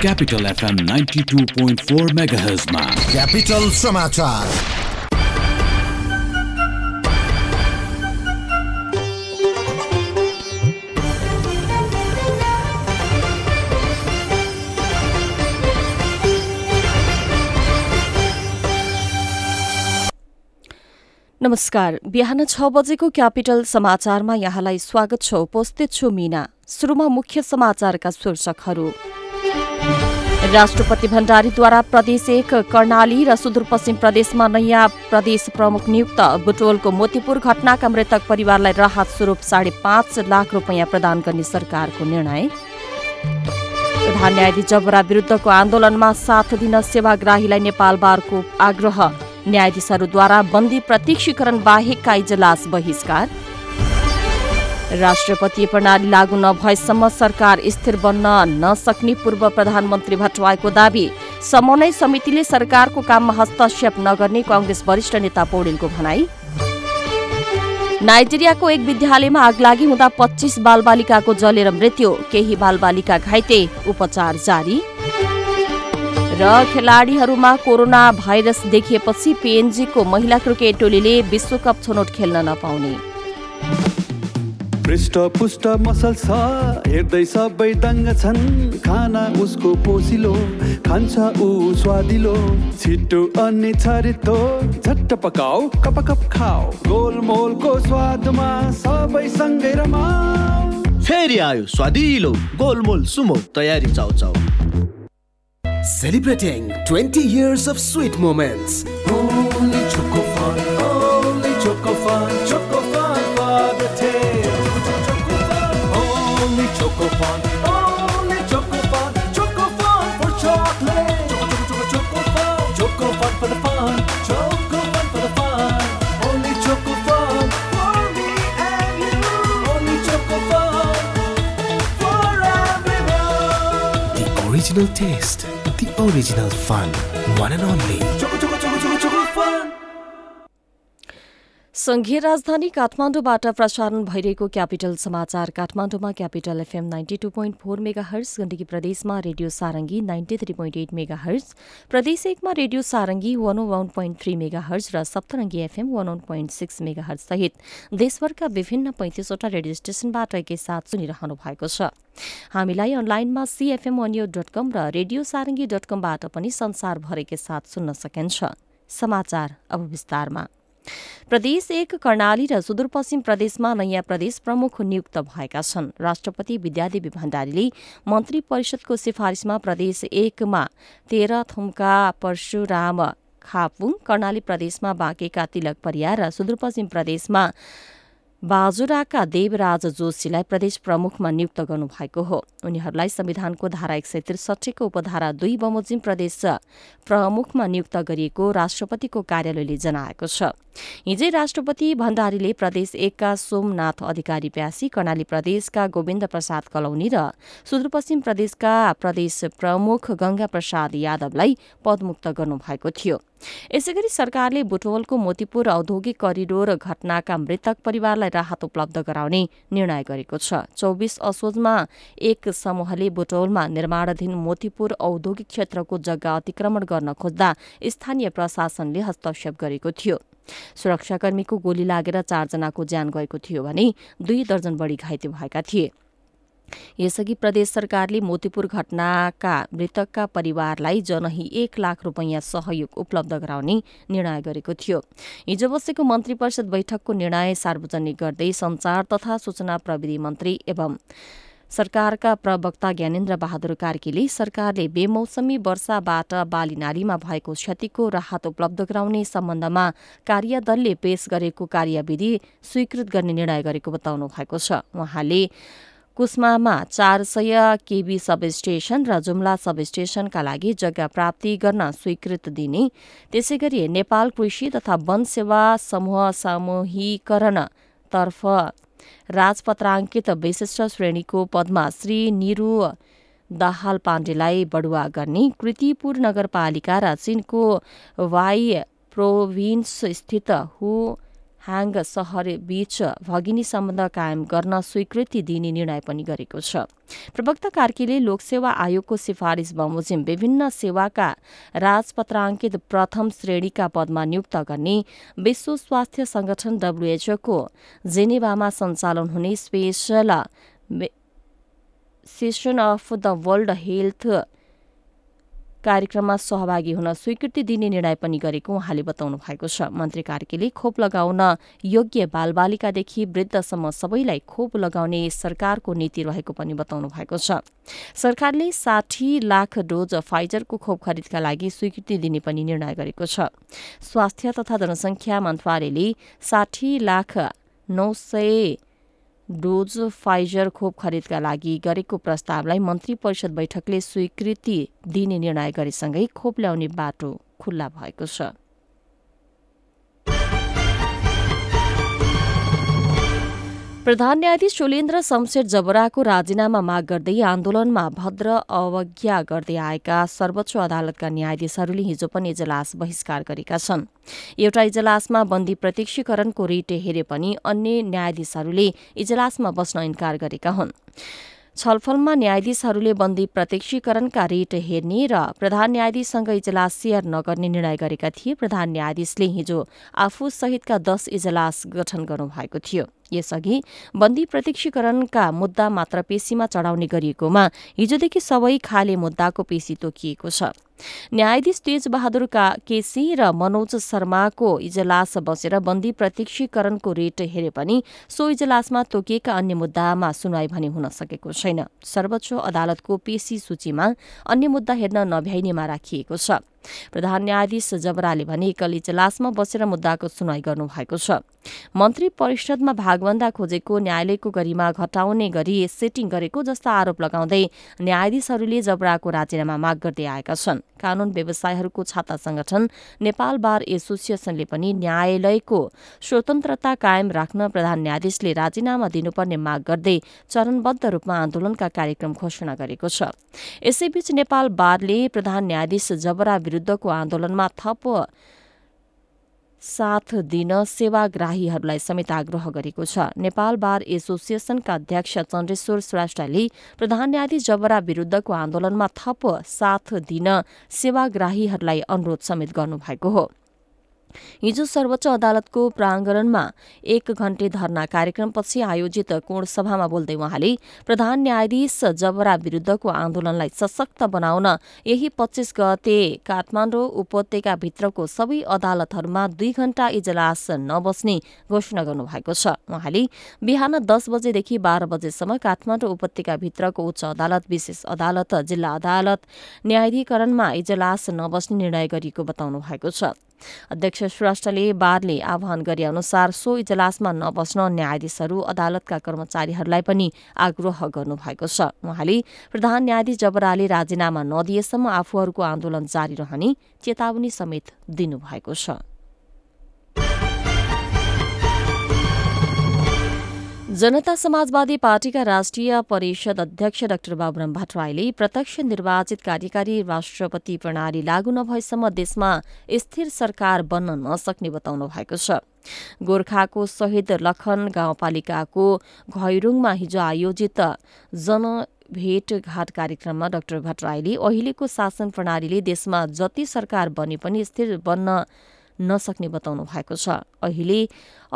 Capital FM ninety two point four mega capital समाचार नमस्कार बिहान छ बजेको क्यापिटल समाचारमा यहाँलाई स्वागत छ उपस्थित छु मिना सुरुमा मुख्य समाचारका शीर्षकहरू राष्ट्रपति भण्डारीद्वारा प्रदेश एक कर्णाली र सुदूरपश्चिम प्रदेशमा नयाँ प्रदेश प्रमुख नियुक्त बुटोलको मोतीपुर घटनाका मृतक परिवारलाई राहत स्वरूप साढे पाँच लाख रुपियाँ प्रदान गर्ने सरकारको निर्णय प्रधान न्यायाधीश जबरा विरुद्धको आन्दोलनमा साथ दिन सेवाग्राहीलाई नेपाल बारको आग्रह न्यायाधीशहरूद्वारा बन्दी प्रत्यक्षीकरण बाहेकका इजलास बहिष्कार राष्ट्रपति प्रणाली लागू नभएसम्म सरकार स्थिर बन्न नसक्ने पूर्व प्रधानमन्त्री भट्टराईको दावी समन्वय समितिले सरकारको काममा हस्तक्षेप नगर्ने कंग्रेस वरिष्ठ नेता पौडेलको भनाई नाइजेरियाको एक विद्यालयमा आग लागि हुँदा पच्चिस बालबालिकाको जलेर मृत्यु केही बालबालिका घाइते उपचार जारी र खेलाडीहरूमा कोरोना भाइरस देखिएपछि पिएनजीको महिला क्रिकेट टोलीले विश्वकप छनौट खेल्न नपाउने पृष्ठ पुष्ट मसल छ हेर्दै सबै दङ्ग छन् खाना उसको पोसिलो खान्छ ऊ स्वादिलो छिटो अनि छरितो झट्ट पकाऊ कप कप खाऊ गोलमोलको स्वादमा सबै सँगै रमाऊ फेरि आयो स्वादिलो गोलमोल सुमो तयारी चाउ चाउ Celebrating 20 years of sweet moments. Only Choco Fun, only Choco Fun, Choco Fun for the tail. Only Choco Fun, only Choco Fun, Choco Fun for chocolate. Choco, Fun, Choco Fun for the fun, for the fun. Only for me and you. Only for everyone. The original taste original fun, one and only संघीय राजधानी काठमाडौँबाट प्रसारण भइरहेको capital समाचार काठमाडौँमा capital FM ninety two point four mega hertz Gandaki प्रदेशमा radio Sarangi ninety three point eight mega hertz प्रदेश एकमा radio Sarangi one one point three mega hertz र Saptarangi FM one one point six mega hertz सहित देशभरका विभिन्न पैंतिसवटा radio स्टेशनबाट एकैसाथ सुनिरहनु भएको छ हामीलाई अनलाइनमा सिएफएम अनियो डट कम र रेडियो सारङ्गी डट कमबाट पनि संसारभर एकैसाथ सुन्न सकिन्छ समाचार अब विस्तारमा प्रदेश एक कर्णाली र सुदूरपश्चिम प्रदेशमा नयाँ प्रदेश प्रमुख नियुक्त भएका छन् राष्ट्रपति विद्यादेवी भण्डारीले मन्त्री परिषदको सिफारिसमा प्रदेश एकमा तेह्र थुम्का परशुराम खापुङ कर्णाली प्रदेशमा बाँकेका तिलक परिया र सुदूरपश्चिम प्रदेशमा बाजुराका देवराज जोशीलाई प्रदेश प्रमुखमा नियुक्त गर्नुभएको हो उनीहरूलाई संविधानको धारा एक सय त्रिसठीको उपधारा दुई बमोजिम प्रदेश प्रमुखमा नियुक्त गरिएको राष्ट्रपतिको कार्यालयले जनाएको छ हिजै राष्ट्रपति भण्डारीले प्रदेश एकका सोमनाथ अधिकारी प्यासी कर्णाली प्रदेशका गोविन्द प्रसाद कलौनी र सुदूरपश्चिम प्रदेशका प्रदेश प्रमुख गंगा प्रसाद यादवलाई पदमुक्त गर्नुभएको थियो यसै गरी सरकारले बुटवलको मोतीपुर औद्योगिक करिडोर घटनाका मृतक परिवारलाई राहत उपलब्ध गराउने निर्णय गरेको छ चौबिस असोजमा एक समूहले बुटवलमा निर्माणाधीन मोतीपुर औद्योगिक क्षेत्रको जग्गा अतिक्रमण गर्न खोज्दा स्थानीय प्रशासनले हस्तक्षेप गरेको थियो सुरक्षाकर्मीको गोली लागेर चारजनाको ज्यान गएको थियो भने दुई दर्जन बढी घाइते भएका थिए यसअघि प्रदेश सरकारले मोतीपुर घटनाका मृतकका परिवारलाई जनही एक लाख रुपैयाँ सहयोग उपलब्ध गराउने निर्णय गरेको थियो हिजो बसेको मन्त्री परिषद बैठकको निर्णय सार्वजनिक गर्दै संचार तथा सूचना प्रविधि मन्त्री एवं सरकारका प्रवक्ता ज्ञानेन्द्र बहादुर कार्कीले सरकारले बेमौसमी वर्षाबाट बाली नालीमा भएको क्षतिको राहत उपलब्ध गराउने सम्बन्धमा कार्यदलले पेश गरेको कार्यविधि स्वीकृत गर्ने निर्णय गरेको बताउनु भएको छ उहाँले कुस्मामा चार सय केबी सबस्टेसन र जुम्ला सबस्टेसनका लागि जग्गा प्राप्ति गर्न स्वीकृत दिने त्यसै गरी नेपाल कृषि तथा वन सेवा समूह समूहीकरणतर्फ राजपत्राङ्कित विशिष्ट श्रेणीको पदमा श्री निरु दाहाल पाण्डेलाई बढुवा गर्ने कृतिपुर नगरपालिका र वाई वाइ स्थित हु हाङ सहर बीच भगिनी सम्बन्ध कायम गर्न स्वीकृति दिने निर्णय पनि गरेको छ प्रवक्ता कार्कीले लोकसेवा आयोगको सिफारिस बमोजिम विभिन्न सेवाका राजपत्राङ्कित प्रथम श्रेणीका पदमा नियुक्त गर्ने विश्व स्वास्थ्य संगठन डब्लुएचओको जेनेभामा सञ्चालन हुने special session of the world health कार्यक्रममा सहभागी हुन स्वीकृति दिने निर्णय पनि गरेको उहाँले बताउनु भएको छ मन्त्री कार्कीले खोप लगाउन योग्य बालबालिकादेखि वृद्धसम्म सबैलाई खोप लगाउने सरकारको नीति रहेको पनि बताउनु भएको छ सरकारले साठी लाख डोज फाइजरको खोप खरिदका लागि स्वीकृति दिने पनि निर्णय गरेको छ स्वास्थ्य तथा जनसङ्ख्या मन्त्रालयले साठी लाख नौ सय डोज फाइजर खोप खरिदका लागि गरेको प्रस्तावलाई मन्त्री परिषद बैठकले स्वीकृति दिने निर्णय गरेसँगै खोप ल्याउने बाटो खुल्ला भएको छ प्रधान न्यायाधीश शुलेन्द्र शमशेर जबराको राजीनामा माग गर्दै आन्दोलनमा भद्र अवज्ञा गर्दै आएका सर्वोच्च अदालतका न्यायाधीशहरूले हिजो पनि इजलास बहिष्कार गरेका छन् एउटा इजलासमा बन्दी प्रत्यक्षीकरणको रिट हेरे पनि अन्य न्यायाधीशहरूले इजलासमा बस्न इन्कार गरेका हुन् छलफलमा न्यायाधीशहरूले बन्दी प्रत्यक्षीकरणका रेट हेर्ने र प्रधान न्यायाधीशसँग इजलास सेयर नगर्ने निर्णय गरेका थिए प्रधान न्यायाधीशले हिजो आफूसहितका दस इजलास गठन गर्नुभएको थियो यसअघि बन्दी प्रत्यक्षीकरणका मुद्दा मात्र पेशीमा चढाउने गरिएकोमा हिजोदेखि सबै खाले मुद्दाको पेशी तोकिएको छ न्यायाधीश बहादुरका केसी र मनोज शर्माको इजलास बसेर बन्दी प्रत्यक्षीकरणको रेट हेरे पनि सो इजलासमा तोकिएका अन्य मुद्दामा सुनवाई भने हुन सकेको छैन सर्वोच्च अदालतको पेशी सूचीमा अन्य मुद्दा हेर्न नभ्याइनेमा राखिएको छ प्रधान न्यायाधीश जबराले भने एकल इजलासमा बसेर मुद्दाको सुनवाई गर्नुभएको छ मन्त्री परिषदमा भागवन्दा खोजेको न्यायालयको गरिमा घटाउने गरी सेटिङ गरेको जस्ता आरोप लगाउँदै न्यायाधीशहरूले जबराको राजीनामा माग गर्दै आएका छन् कानून व्यवसायहरूको छाता संगठन नेपाल बार एसोसिएसनले पनि न्यायालयको स्वतन्त्रता कायम राख्न प्रधान न्यायाधीशले राजीनामा दिनुपर्ने माग गर्दै चरणबद्ध रूपमा आन्दोलनका कार्यक्रम घोषणा गरेको छ यसैबीच नेपाल बारले प्रधान न्यायाधीश जबरा विरूद्धको आन्दोलनमा थप साथ दिन सेवाग्राहीहरूलाई समेत आग्रह गरेको छ नेपाल बार एसोसिएसनका अध्यक्ष चन्द्रेश्वर श्रेष्ठले प्रधान न्यायाधीश जबरा विरुद्धको आन्दोलनमा थप साथ दिन सेवाग्राहीहरूलाई अनुरोध समेत गर्नुभएको हो हिजो सर्वोच्च अदालतको प्राङ्गणमा एक घण्टे धरना कार्यक्रमपछि आयोजित कोण सभामा बोल्दै उहाँले प्रधान न्यायाधीश जबरा विरूद्धको आन्दोलनलाई सशक्त बनाउन यही पच्चिस गते काठमाडौँ उपत्यकाभित्रको सबै अदालतहरूमा दुई घण्टा इजलास नबस्ने घोषणा गर्नुभएको छ उहाँले बिहान दस बजेदेखि बाह्र बजेसम्म काठमाडौँ उपत्यकाभित्रको उच्च अदालत विशेष अदालत जिल्ला अदालत न्यायाधिकरणमा इजलास नबस्ने निर्णय गरिएको बताउनु भएको छ अध्यक्ष श्रेष्ठले बारले आह्वान गरे अनुसार सो इजलासमा नबस्न न्यायाधीशहरू अदालतका कर्मचारीहरूलाई पनि आग्रह गर्नुभएको छ उहाँले प्रधान न्यायाधीश जबराले राजीनामा नदिएसम्म आफूहरूको आन्दोलन जारी रहने चेतावनी समेत दिनुभएको छ जनता समाजवादी पार्टीका राष्ट्रिय परिषद अध्यक्ष डाक्टर बाबुराम भट्टराईले प्रत्यक्ष निर्वाचित कार्यकारी राष्ट्रपति प्रणाली लागू नभएसम्म देशमा स्थिर सरकार बन्न नसक्ने बताउनु भएको छ गोर्खाको शहीद लखन गाउँपालिकाको घैरुङमा हिजो आयोजित जन भेटघाट कार्यक्रममा डाक्टर भट्टराईले अहिलेको शासन प्रणालीले देशमा जति सरकार बने पनि स्थिर बन्न नसक्ने बताउनु भएको छ अहिले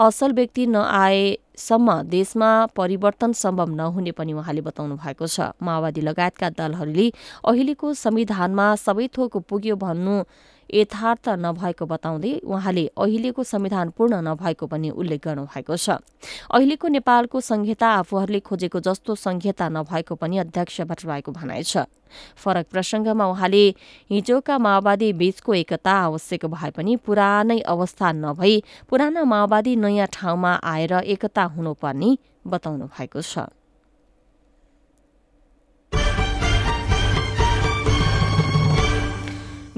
असल व्यक्ति नआएसम्म देशमा परिवर्तन सम्भव नहुने पनि उहाँले बताउनु भएको छ माओवादी लगायतका दलहरूले अहिलेको संविधानमा सबै थोक पुग्यो भन्नु यथार्थ नभएको बताउँदै उहाँले अहिलेको संविधान पूर्ण नभएको पनि उल्लेख गर्नुभएको छ अहिलेको नेपालको संहिता आफूहरूले खोजेको जस्तो संहिता नभएको पनि अध्यक्ष भट्टराईको भनाइ छ फरक प्रसङ्गमा उहाँले हिजोका माओवादी बीचको एकता आवश्यक भए पनि पुरानै अवस्था नभई पुराना माओवादी नयाँ ठाउँमा आएर एकता हुनुपर्ने बताउनु भएको छ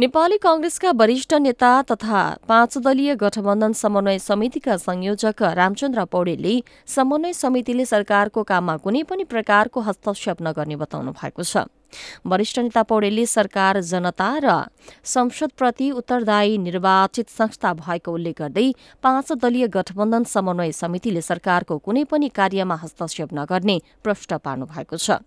नेपाली कंग्रेसका वरिष्ठ नेता तथा पाँच दलीय गठबन्धन समन्वय समितिका संयोजक रामचन्द्र पौडेलले समन्वय समितिले सरकारको काममा कुनै पनि प्रकारको हस्तक्षेप नगर्ने बताउनु भएको छ वरिष्ठ नेता पौडेलले सरकार जनता र संसदप्रति उत्तरदायी निर्वाचित संस्था भएको उल्लेख गर्दै पाँच दलीय गठबन्धन समन्वय समितिले सरकारको कुनै पनि कार्यमा हस्तक्षेप नगर्ने प्रश्न पार्नु भएको छ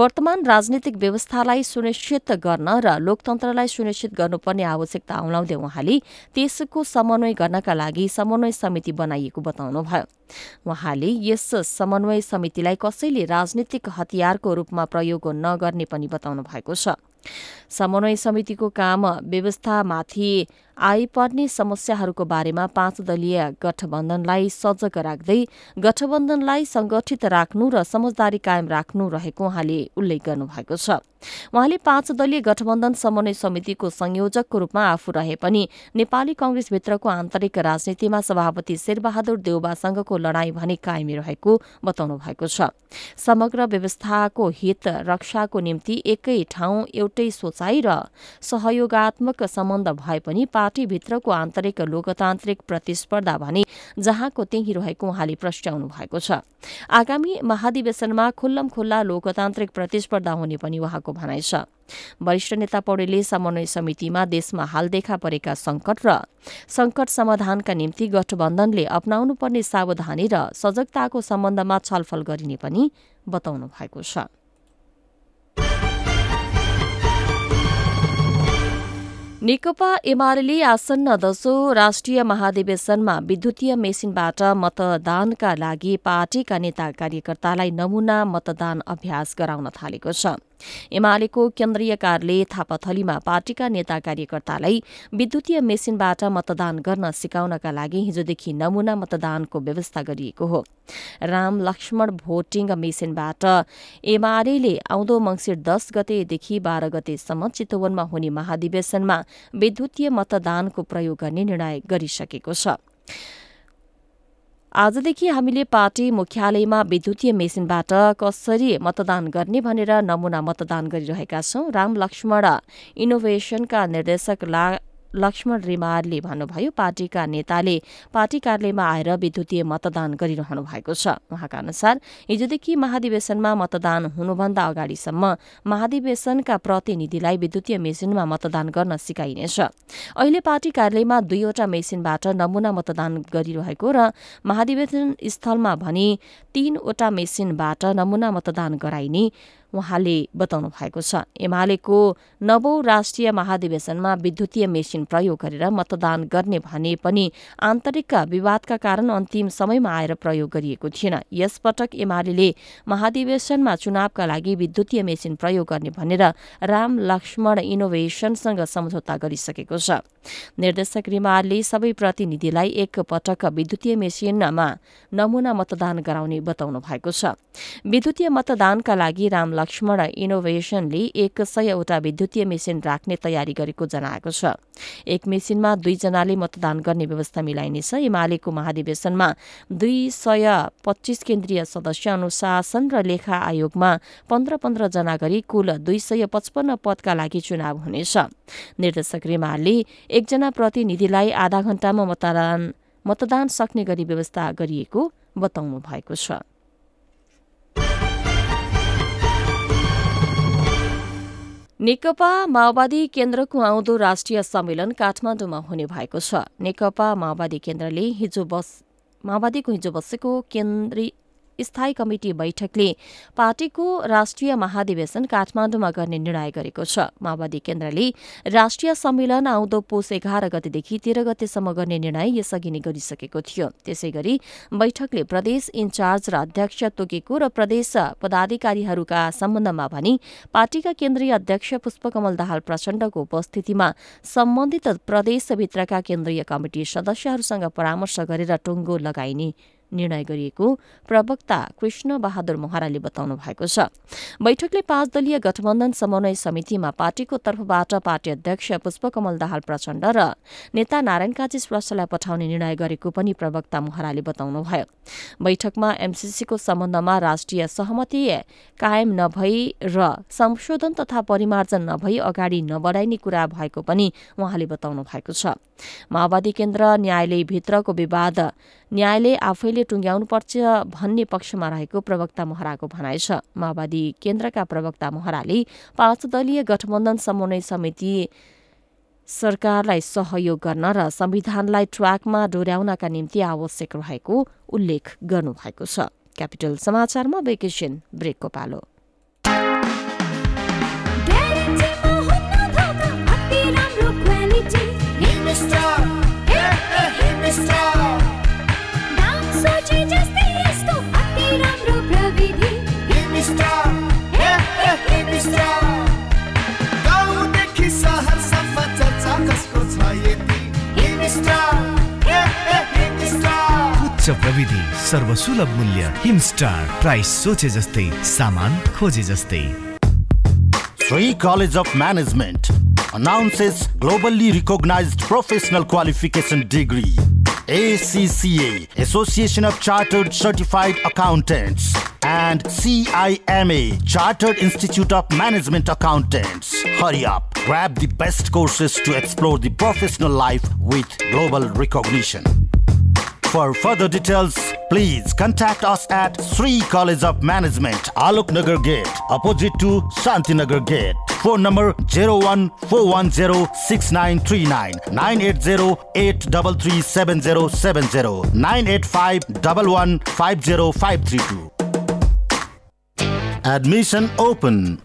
वर्तमान राजनीतिक व्यवस्थालाई सुनिश्चित गर्न र लोकतन्त्रलाई सुनिश्चित गर्नुपर्ने आवश्यकता औलाउँदै उहाँले त्यसको समन्वय गर्नका लागि समन्वय समिति बनाइएको बताउनुभयो उहाँले यस समन्वय समितिलाई कसैले राजनीतिक हतियारको रूपमा प्रयोग नगर्ने पनि बताउनु भएको छ समन्वय समितिको काम व्यवस्थामाथि आइपर्ने समस्याहरूको बारेमा पाँच दलीय गठबन्धनलाई सजग राख्दै गठबन्धनलाई संगठित राख्नु र समझदारी कायम राख्नु रहेको उहाँले उल्लेख गर्नुभएको छ उहाँले पाँच दलीय गठबन्धन समन्वय समितिको संयोजकको रूपमा आफू रहे पनि नेपाली कंग्रेसभित्रको आन्तरिक राजनीतिमा सभापति शेरबहादुर देउबासँगको लड़ाई भने कायमी रहेको बताउनु भएको छ समग्र व्यवस्थाको हित रक्षाको निम्ति एकै ठाउँ एउटै सोचाइ र सहयोगात्मक सम्बन्ध भए पनि पार्टीभित्रको आन्तरिक लोकतान्त्रिक प्रतिस्पर्धा भने जहाँको त्यही रहेको उहाँले प्रस्ट्याउनु भएको छ आगामी महाधिवेशनमा खुल्लम खुल्ला लोकतान्त्रिक प्रतिस्पर्धा हुने पनि उहाँको भनाइ छ वरिष्ठ नेता पौडेलले समन्वय समितिमा देशमा हाल देखा परेका संकट र संकट समाधानका निम्ति गठबन्धनले अपनाउनुपर्ने सावधानी र सजगताको सम्बन्धमा छलफल गरिने पनि बताउनु भएको छ नेकपा एमाले आसन्न दशौं राष्ट्रिय महाधिवेशनमा विद्युतीय मेसिनबाट मतदानका लागि पार्टीका नेता कार्यकर्तालाई नमूना मतदान अभ्यास गराउन थालेको छ एमालेको केन्द्रीय कार्यालय थापाथलीमा पार्टीका नेता कार्यकर्तालाई विद्युतीय मेसिनबाट मतदान गर्न सिकाउनका लागि हिजोदेखि नमूना मतदानको व्यवस्था गरिएको हो राम लक्ष्मण भोटिङ मेसिनबाट एमाले आउँदो मंगिर दस गतेदेखि बाह्र गतेसम्म चितवनमा हुने महाधिवेशनमा विद्युतीय मतदानको प्रयोग गर्ने निर्णय गरिसकेको छ आजदेखि हामीले पार्टी मुख्यालयमा विद्युतीय मेसिनबाट कसरी मतदान गर्ने भनेर नमुना मतदान गरिरहेका छौं राम लक्ष्मण इनोभेसनका निर्देशक ला लक्ष्मण रिमारले भन्नुभयो पार्टीका नेताले पार्टी कार्यालयमा आएर विद्युतीय मतदान गरिरहनु भएको छ उहाँका अनुसार हिजोदेखि महाधिवेशनमा मतदान हुनुभन्दा अगाडिसम्म महाधिवेशनका प्रतिनिधिलाई विद्युतीय मेसिनमा मतदान गर्न सिकाइनेछ अहिले पार्टी कार्यालयमा दुईवटा मेसिनबाट नमूना मतदान गरिरहेको र महाधिवेशन स्थलमा भने तीनवटा मेसिनबाट नमूना मतदान गराइने उहाँले बताउनु भएको छ एमालेको नवौं राष्ट्रिय महाधिवेशनमा विद्युतीय मेसिन प्रयोग गरेर मतदान गर्ने भने पनि आन्तरिक विवादका कारण अन्तिम समयमा आएर प्रयोग गरिएको थिएन यसपटक एमाले महाधिवेशनमा चुनावका लागि विद्युतीय मेसिन प्रयोग गर्ने भनेर राम लक्ष्मण इनोभेसनसँग सम्झौता गरिसकेको छ निर्देशक रिमालले सबै प्रतिनिधिलाई एक पटक विद्युतीय मेसिनमा नमुना मतदान गराउने बताउनु भएको छ विद्युतीय मतदानका लागि राम लक्ष्मण इनोभेसनले एक सयवटा विद्युतीय मेसिन राख्ने तयारी गरेको जनाएको छ एक मेसिनमा दुईजनाले मतदान गर्ने व्यवस्था मिलाइनेछ एमालेको महाधिवेशनमा दुई सय पच्चिस केन्द्रीय सदस्य अनुशासन र लेखा आयोगमा पन्ध्र पन्ध्रजना गरी कुल दुई सय पचपन्न पदका लागि चुनाव हुनेछ निर्देशक रेमालले एकजना प्रतिनिधिलाई आधा घण्टामा मतदान मतदान सक्ने गरी व्यवस्था गरिएको बताउनु भएको छ नेकपा माओवादी केन्द्रको आउँदो राष्ट्रिय सम्मेलन काठमाडौँमा हुने भएको छ नेकपा माओवादी केन्द्रले हिजो बस माओवादीको हिजो बसेको केन्द्रीय स्थायी कमिटी बैठकले पार्टीको राष्ट्रिय महाधिवेशन काठमाडौँमा गर्ने निर्णय गरेको छ माओवादी केन्द्रले राष्ट्रिय सम्मेलन आउँदो पोष एघार गतेदेखि तेह्र गतेसम्म गर्ने निर्णय यसअघि नै गरिसकेको थियो त्यसै गरी बैठकले प्रदेश इन्चार्ज र अध्यक्ष तोकेको र प्रदेश पदाधिकारीहरूका सम्बन्धमा भनी पार्टीका केन्द्रीय अध्यक्ष पुष्पकमल दाहाल प्रचण्डको उपस्थितिमा सम्बन्धित प्रदेशभित्रका केन्द्रीय कमिटी सदस्यहरूसँग परामर्श गरेर टुङ्गो लगाइने निर्णय गरिएको प्रवक्ता कृष्ण बहादुर मोहराले बताउनु भएको छ बैठकले पाँच दलीय गठबन्धन समन्वय समितिमा पार्टीको तर्फबाट पार्टी अध्यक्ष पुष्पकमल दाहाल प्रचण्ड र नेता नारायण काजी श्रेष्ठलाई पठाउने निर्णय गरेको पनि प्रवक्ता मोहराले बताउनुभयो बैठकमा एमसीसीको सम्बन्धमा राष्ट्रिय सहमति कायम नभई र संशोधन तथा परिमार्जन नभई अगाडि नबढाइने कुरा भएको पनि उहाँले बताउनु भएको छ माओवादी केन्द्र न्यायालयभित्रको विवाद न्यायले आफैले पर्छ भन्ने पक्षमा रहेको प्रवक्ता महराको भनाइ छ माओवादी केन्द्रका प्रवक्ता महराले पाँच दलीय गठबन्धन समन्वय समिति सरकारलाई सहयोग गर्न र संविधानलाई ट्र्याकमा डोर्याउनका निम्ति आवश्यक रहेको उल्लेख गर्नुभएको छ क्यापिटल समाचारमा भेकेसन ब्रेकको पालो Stop! प्रविधि सर्वसुलभ मूल्य हिमस्टार प्राइस सोचे जस्तै सामान खोजे जस्तै Sri College of Management announces globally recognized professional qualification degree. ACCA, Association of Chartered Certified Accountants, and CIMA, Chartered Institute of Management Accountants. Hurry up, grab the best courses to explore the professional life with global recognition. For further details, please contact us at Sri College of Management, Alok Nagar Gate, opposite to Shantinagar Gate. Phone number 014106939, Admission open.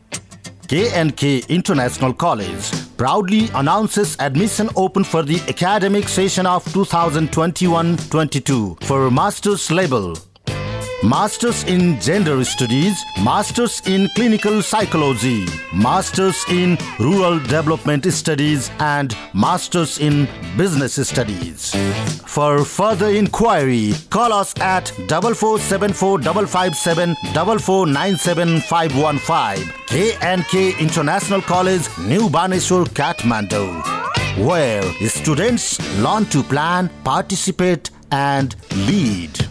K&K International College proudly announces admission open for the academic session of 2021-22 for master's level. Masters in Gender Studies, Masters in Clinical Psychology, Masters in Rural Development Studies, and Masters in Business Studies. For further inquiry, call us at 4474557449751 KNK International College, New Baneshwar, Kathmandu, where students learn to plan, participate, and lead.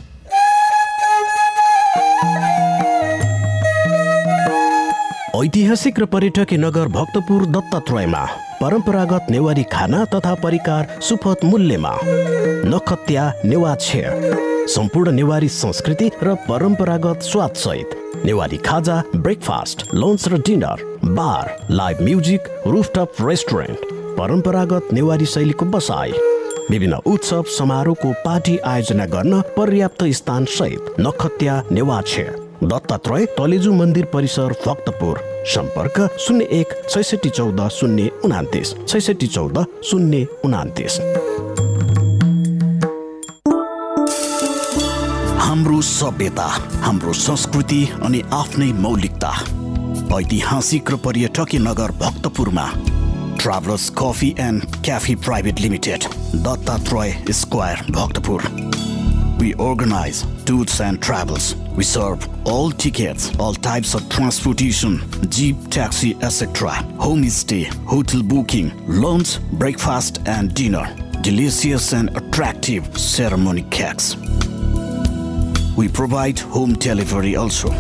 ऐतिहासिक र पर्यटकीय नगर भक्तपुर दत्तात्रयमा परम्परागत नेवारी खाना तथा परिकार सुपथ मूल्यमा नखत्या नेवाक्षे सम्पूर्ण नेवारी संस्कृति र परम्परागत स्वाद सहित नेवारी खाजा ब्रेकफास्ट लन्च र dinner bar live music rooftop restaurant परम्परागत नेवारी शैलीको बसाई विभिन्न उत्सव समारोहको पार्टी आयोजना गर्न पर्याप्त स्थान सहित नखत्या नेवाछे दत्तात्रय तलेजु मन्दिर परिसर भक्तपुर सम्पर्क शून्य एक छैसठी चौध शून्य उनातिस छैसठी चौध शून्य उनातिस हाम्रो सभ्यता हाम्रो संस्कृति अनि आफ्नै मौलिकता ऐतिहासिक र पर्यटकीय नगर भक्तपुरमा Travelers Coffee and Cafe Private Limited, Dattatray Square, Bhaktapur. We organize tours and travels. We serve all tickets, all types of transportation, jeep, taxi, etc. Homestay, hotel booking, lunch, breakfast and dinner. Delicious and attractive ceremony cakes. We provide home delivery also.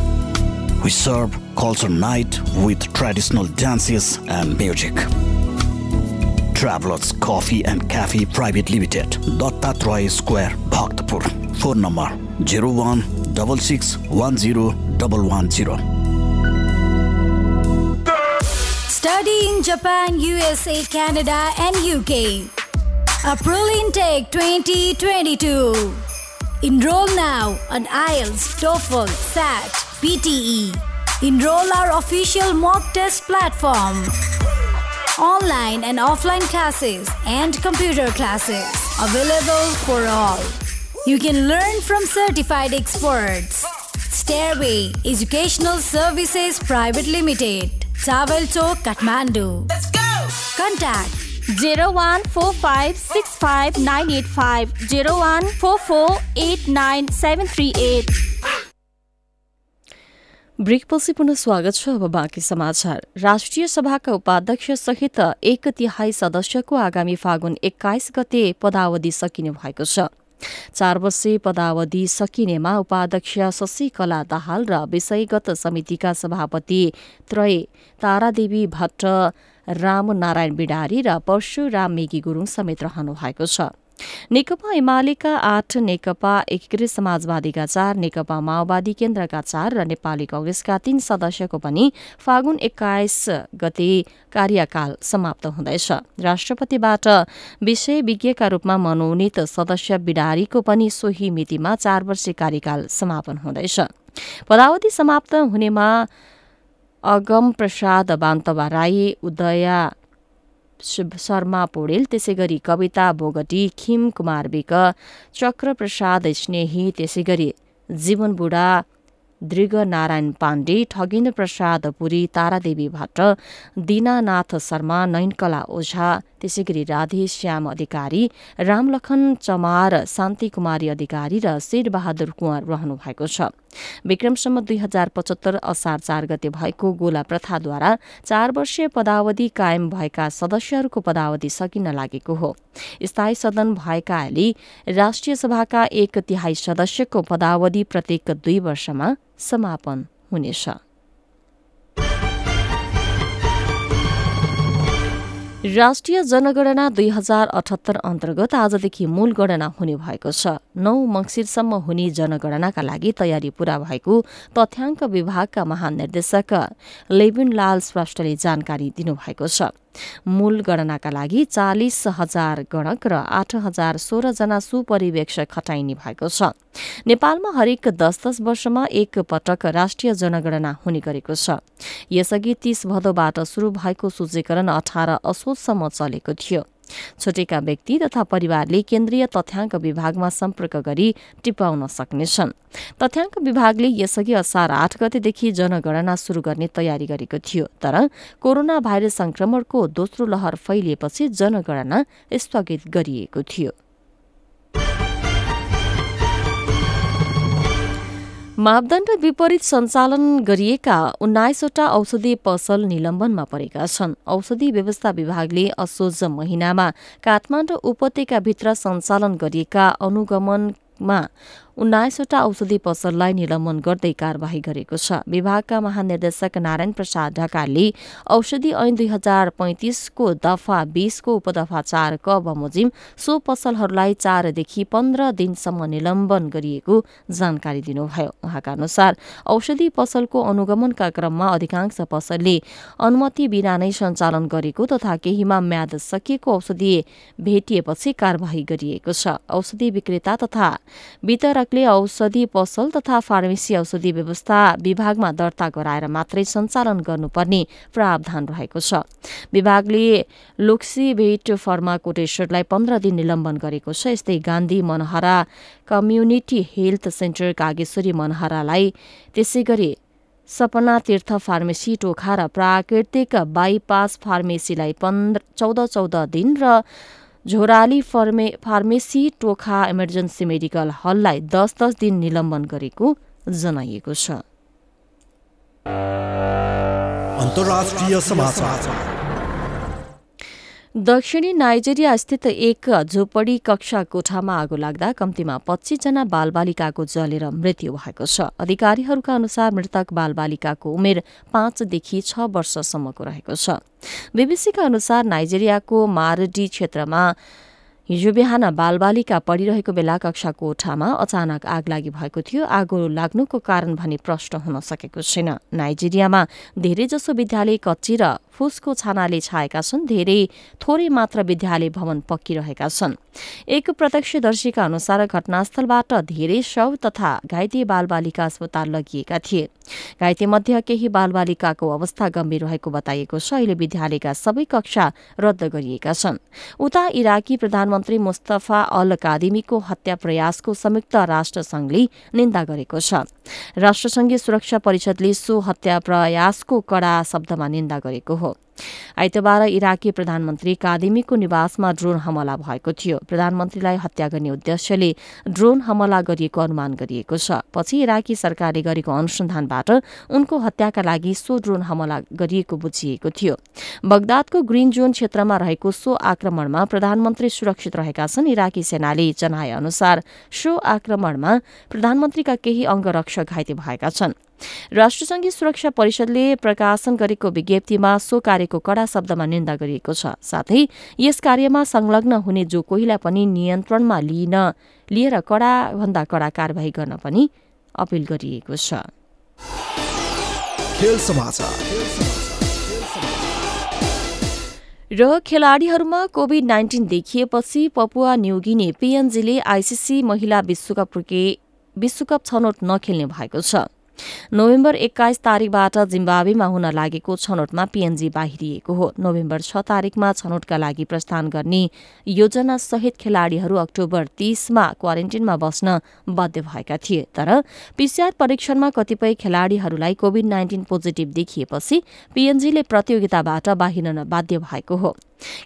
We serve culture night with traditional dances and music. Travelers Coffee and Cafe Private Limited, Dottatroy Square, Bhaktapur. Phone number 01 Study in Japan, USA, Canada, and UK. April intake 2022. Enroll now on IELTS, TOEFL, SAT, PTE. Enroll our official mock test platform online and offline classes, and computer classes available for all. You can learn from certified experts. Stairway Educational Services Private Limited, Tawel Chowk, Kathmandu. Let's go! Contact 014565985 ब्रेकपछि पुनः स्वागत छ अब बाँकी समाचार राष्ट्रिय सभाका उपाध्यक्ष सहित एक तिहाई सदस्यको आगामी फागुन एक्काइस गते पदावधि सकिने भएको छ चार वर्षे पदावधि सकिनेमा उपाध्यक्ष शशिकला दाहाल र विषयगत समितिका सभापति त्रय तारादेवी भट्ट रामनारायण बिडारी र परशुराम मेगी गुरुङ समेत रहनु भएको छ नेकपा एमालेका आठ नेकपा एकीकृत समाजवादीका चार नेकपा माओवादी केन्द्रका चार र नेपाली कंग्रेसका तीन सदस्यको पनि फागुन एक्काइस गते कार्यकाल समाप्त हुँदैछ राष्ट्रपतिबाट विषय विज्ञका रूपमा मनोनित सदस्य बिडारीको पनि सोही मितिमा चार वर्ष कार्यकाल समापन हुँदैछ पदावधि समाप्त हुनेमा अगम प्रसाद बान्तवा राई उदया शर्मा पौडेल त्यसै गरी कविता बोगटी खिम कुमार विक चक्रप्रसाद स्नेही त्यसै गरी जीवन बुढा दृग नारायण पाण्डे ठगेन्द्र प्रसाद पुरी तारादेवी भट्ट दिनानाथ शर्मा नयनकला ओझा त्यसै गरी राधेश्याम अधिकारी रामलखन चमार शान्ति कुमारी अधिकारी र शेरबहादुर कुँवर रहनु भएको छ विक्रमसम्म दुई हजार पचहत्तर असार चार गते भएको गोला प्रथाद्वारा चार वर्षीय पदावधि कायम भएका सदस्यहरूको पदावधि सकिन लागेको हो स्थायी सदन भएकाले राष्ट्रिय सभाका एक तिहाई सदस्यको पदावधि प्रत्येक दुई वर्षमा समापन हुनेछ राष्ट्रिय जनगणना दुई हजार अठहत्तर अन्तर्गत आजदेखि मूल गणना हुने भएको छ नौ मङ्सिरसम्म हुने जनगणनाका लागि तयारी पूरा भएको तथ्याङ्क विभागका महानिर्देशक लेबिन लाल श्रेष्ठले जानकारी दिनुभएको छ मूल गणनाका लागि चालिस हजार गणक र आठ हजार सोह्रजना सुपरिवेक्षक खटाइने भएको छ नेपालमा हरेक दस दस वर्षमा एक पटक राष्ट्रिय जनगणना हुने गरेको छ यसअघि तीस भदौबाट शुरू भएको सूचीकरण अठार असोजसम्म चलेको थियो छुटेका व्यक्ति तथा परिवारले केन्द्रीय तथ्याङ्क विभागमा सम्पर्क गरी टिपाउन सक्नेछन् तथ्याङ्क विभागले यसअघि असार आठ गतेदेखि जनगणना सुरु गर्ने तयारी गरेको थियो तर कोरोना भाइरस संक्रमणको दोस्रो लहर फैलिएपछि जनगणना स्थगित गरिएको थियो मापदण्ड विपरीत सञ्चालन गरिएका उन्नाइसवटा औषधि पसल निलम्बनमा परेका छन् औषधि व्यवस्था विभागले असोज महिनामा काठमाडौँ उपत्यकाभित्र सञ्चालन गरिएका अनुगमनमा उन्नाइसवटा औषधि पसललाई निलम्बन गर्दै कार्यवाही गरेको छ विभागका महानिर्देशक नारायण प्रसाद ढकालले औषधि ऐन दुई हजार पैँतिसको दफा बीसको उपदफा चार क बमोजिम सो पसलहरूलाई चारदेखि पन्ध्र दिनसम्म निलम्बन गरिएको जानकारी दिनुभयो उहाँका अनुसार औषधि पसलको अनुगमनका क्रममा अधिकांश पसलले अनुमति बिना नै सञ्चालन गरेको तथा केहीमा म्याद सकिएको औषधि भेटिएपछि कार्यवाही गरिएको छ औषधि विक्रेता तथा वितरक निर्देशकले औषधि पसल तथा फार्मेसी औषधि व्यवस्था विभागमा दर्ता गराएर मात्रै सञ्चालन गर्नुपर्ने प्रावधान रहेको छ विभागले लोक्सिभेट फर्मा कोटेश्वरलाई पन्ध्र दिन निलम्बन गरेको छ यस्तै Gandhi Manahara community health centre Kageshwari मनहरालाई त्यसै गरी सपना तीर्थ फार्मेसी टोखा र प्राकृतिक बाइपास फार्मेसीलाई पन्ध्र चौध चौध दिन र झोराली फर्मे फार्मेसी टोखा इमर्जेन्सी मेडिकल हललाई दस दस दिन निलम्बन गरेको जनाइएको छ दक्षिणी नाइजेरिया स्थित एक झोपडी कक्षा कोठामा आगो लाग्दा कम्तीमा पच्चीसजना बालबालिकाको जलेर मृत्यु भएको छ अधिकारीहरूका अनुसार मृतक बालबालिकाको उमेर पाँचदेखि छ वर्षसम्मको रहेको छ बीबीसीका अनुसार नाइजेरियाको मारडी क्षेत्रमा हिजो बिहान बालबालिका पढिरहेको बेला कक्षा कोठामा अचानक आग लागि भएको थियो आगो लाग्नुको कारण भने प्रश्न हुन सकेको छैन नाइजेरियामा धेरैजसो विद्यालय कच्ची र फुसको छानाले छाएका छन् धेरै थोरै मात्र विद्यालय भवन पक्किरहेका छन् एक प्रत्यक्षदर्शीका अनुसार घटनास्थलबाट धेरै शव तथा घाइते बालबालिका अस्पताल लगिएका थिए घाइते मध्य केही बालबालिकाको अवस्था गम्भीर रहेको बताइएको छ अहिले विद्यालयका सबै कक्षा रद्द गरिएका छन् उता इराकी प्रधानमन्त्री मुस्तफा अल कादिमीको हत्या प्रयासको संयुक्त राष्ट्र संघले निन्दा गरेको छ राष्ट्रसंघीय सुरक्षा परिषदले सो हत्या प्रयासको कड़ा शब्दमा निन्दा गरेको हो आइतबार इराकी प्रधानमन्त्री कादेमीको निवासमा ड्रोन हमला भएको थियो प्रधानमन्त्रीलाई हत्या गर्ने उद्देश्यले ड्रोन हमला गरिएको अनुमान गरिएको छ पछि इराकी सरकारले गरेको अनुसन्धानबाट उनको हत्याका लागि सो ड्रोन हमला गरिएको बुझिएको थियो बगदादको ग्रीन जोन क्षेत्रमा रहेको सो आक्रमणमा प्रधानमन्त्री सुरक्षित रहेका छन् इराकी सेनाले जनाए अनुसार सो आक्रमणमा प्रधानमन्त्रीका केही अङ्गरक्षक घाइते भएका छन् राष्ट्रसङ्घीय सुरक्षा परिषदले प्रकाशन गरेको विज्ञप्तिमा सो कार्यको कड़ा शब्दमा निन्दा गरिएको छ साथै यस कार्यमा संलग्न हुने जो कोहीलाई पनि नियन्त्रणमा लिन लिएर भन्दा कडा कारवाही गर्न पनि अपिल गरिएको छ र खेलाड़ीहरूमा कोभिड नाइन्टिन देखिएपछि पपुवा न्युगिने पिएनजीले आइसिसी महिला विश्वकप विश्वकप छनौट नखेल्ने भएको छ नोभेम्बर एक्काइस तारिकबाट जिम्बावेमा हुन लागेको छनौटमा पीएनजी बाहिरिएको हो नोभेम्बर छ तारिकमा छनौटका लागि प्रस्थान गर्ने योजना सहित खेलाड़ीहरू अक्टोबर तीसमा क्वारेन्टिनमा बस्न बाध्य भएका थिए तर पीसीआर परीक्षणमा कतिपय खेलाड़ीहरूलाई कोभिड नाइन्टिन पोजिटिभ देखिएपछि पीएनजीले प्रतियोगिताबाट बाहिरन बाध्य भएको हो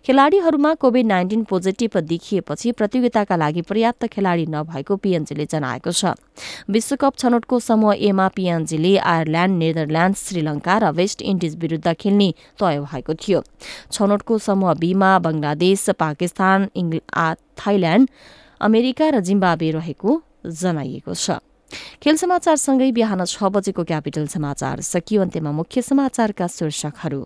खेलाड़ीहरूमा कोभिड नाइन्टिन पोजिटिभ देखिएपछि प्रतियोगिताका लागि पर्याप्त खेलाड़ी नभएको पिएनजीले जनाएको छ विश्वकप छनौटको समूह एमा पिएनजीले आयरल्याण्ड नेदरल्याण्ड श्रीलंका र वेस्ट इन्डिज विरूद्ध खेल्ने तय भएको थियो छनौटको समूह बीमा बंगलादेश पाकिस्तान थाइल्याण्ड अमेरिका र जिम्बावे रहेको जनाइएको छ खेल समाचारसँगै बिहान छ बजेको क्यापिटल समाचार सकियो अन्त्यमा मुख्य समाचारका शीर्षकहरू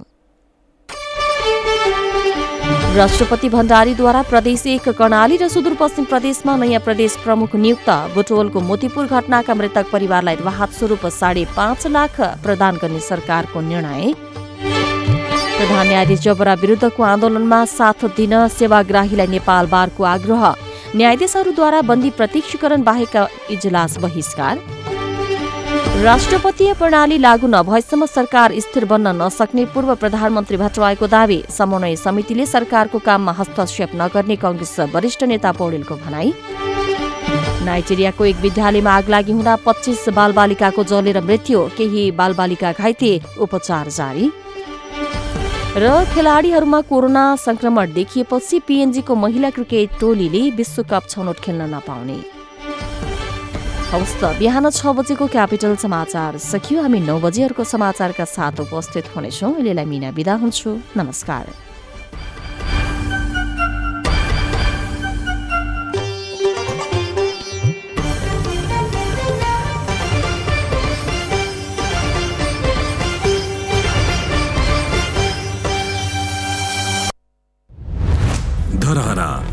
राष्ट्रपति भण्डारीद्वारा प्रदेश एक कर्णाली र सुदूरपश्चिम प्रदेशमा नयाँ प्रदेश प्रमुख नियुक्त बुटवलको मोतीपुर घटनाका मृतक परिवारलाई राहत स्वरूप साढे पाँच लाख प्रदान गर्ने सरकारको निर्णय प्रधान न्यायाधीश जबरा विरुद्धको आन्दोलनमा साथ दिन सेवाग्राहीलाई नेपाल बारको आग्रह न्यायाधीशहरूद्वारा बन्दी प्रतीक्षीकरण बाहेक इजलास बहिष्कार राष्ट्रपतीय प्रणाली लागू नभएसम्म सरकार स्थिर बन्न नसक्ने पूर्व प्रधानमन्त्री भट्टराईको दावी समन्वय समितिले सरकारको काममा हस्तक्षेप नगर्ने कंग्रेस वरिष्ठ नेता पौडेलको भनाई नाइजेरियाको एक विद्यालयमा आग लागि हुँदा पच्चिस बालबालिकाको जलेर मृत्यु केही बालबालिका घाइते उपचार जारी र खेलाडीहरूमा कोरोना संक्रमण देखिएपछि पीएनजीको महिला क्रिकेट टोलीले विश्वकप छनौट खेल्न नपाउने हवस् त बिहान छ बजेको क्यापिटल समाचार सकियो हामी नौ बजेहरूको समाचारका साथ उपस्थित हुनेछौँ अहिलेलाई मिना बिदा हुन्छु नमस्कार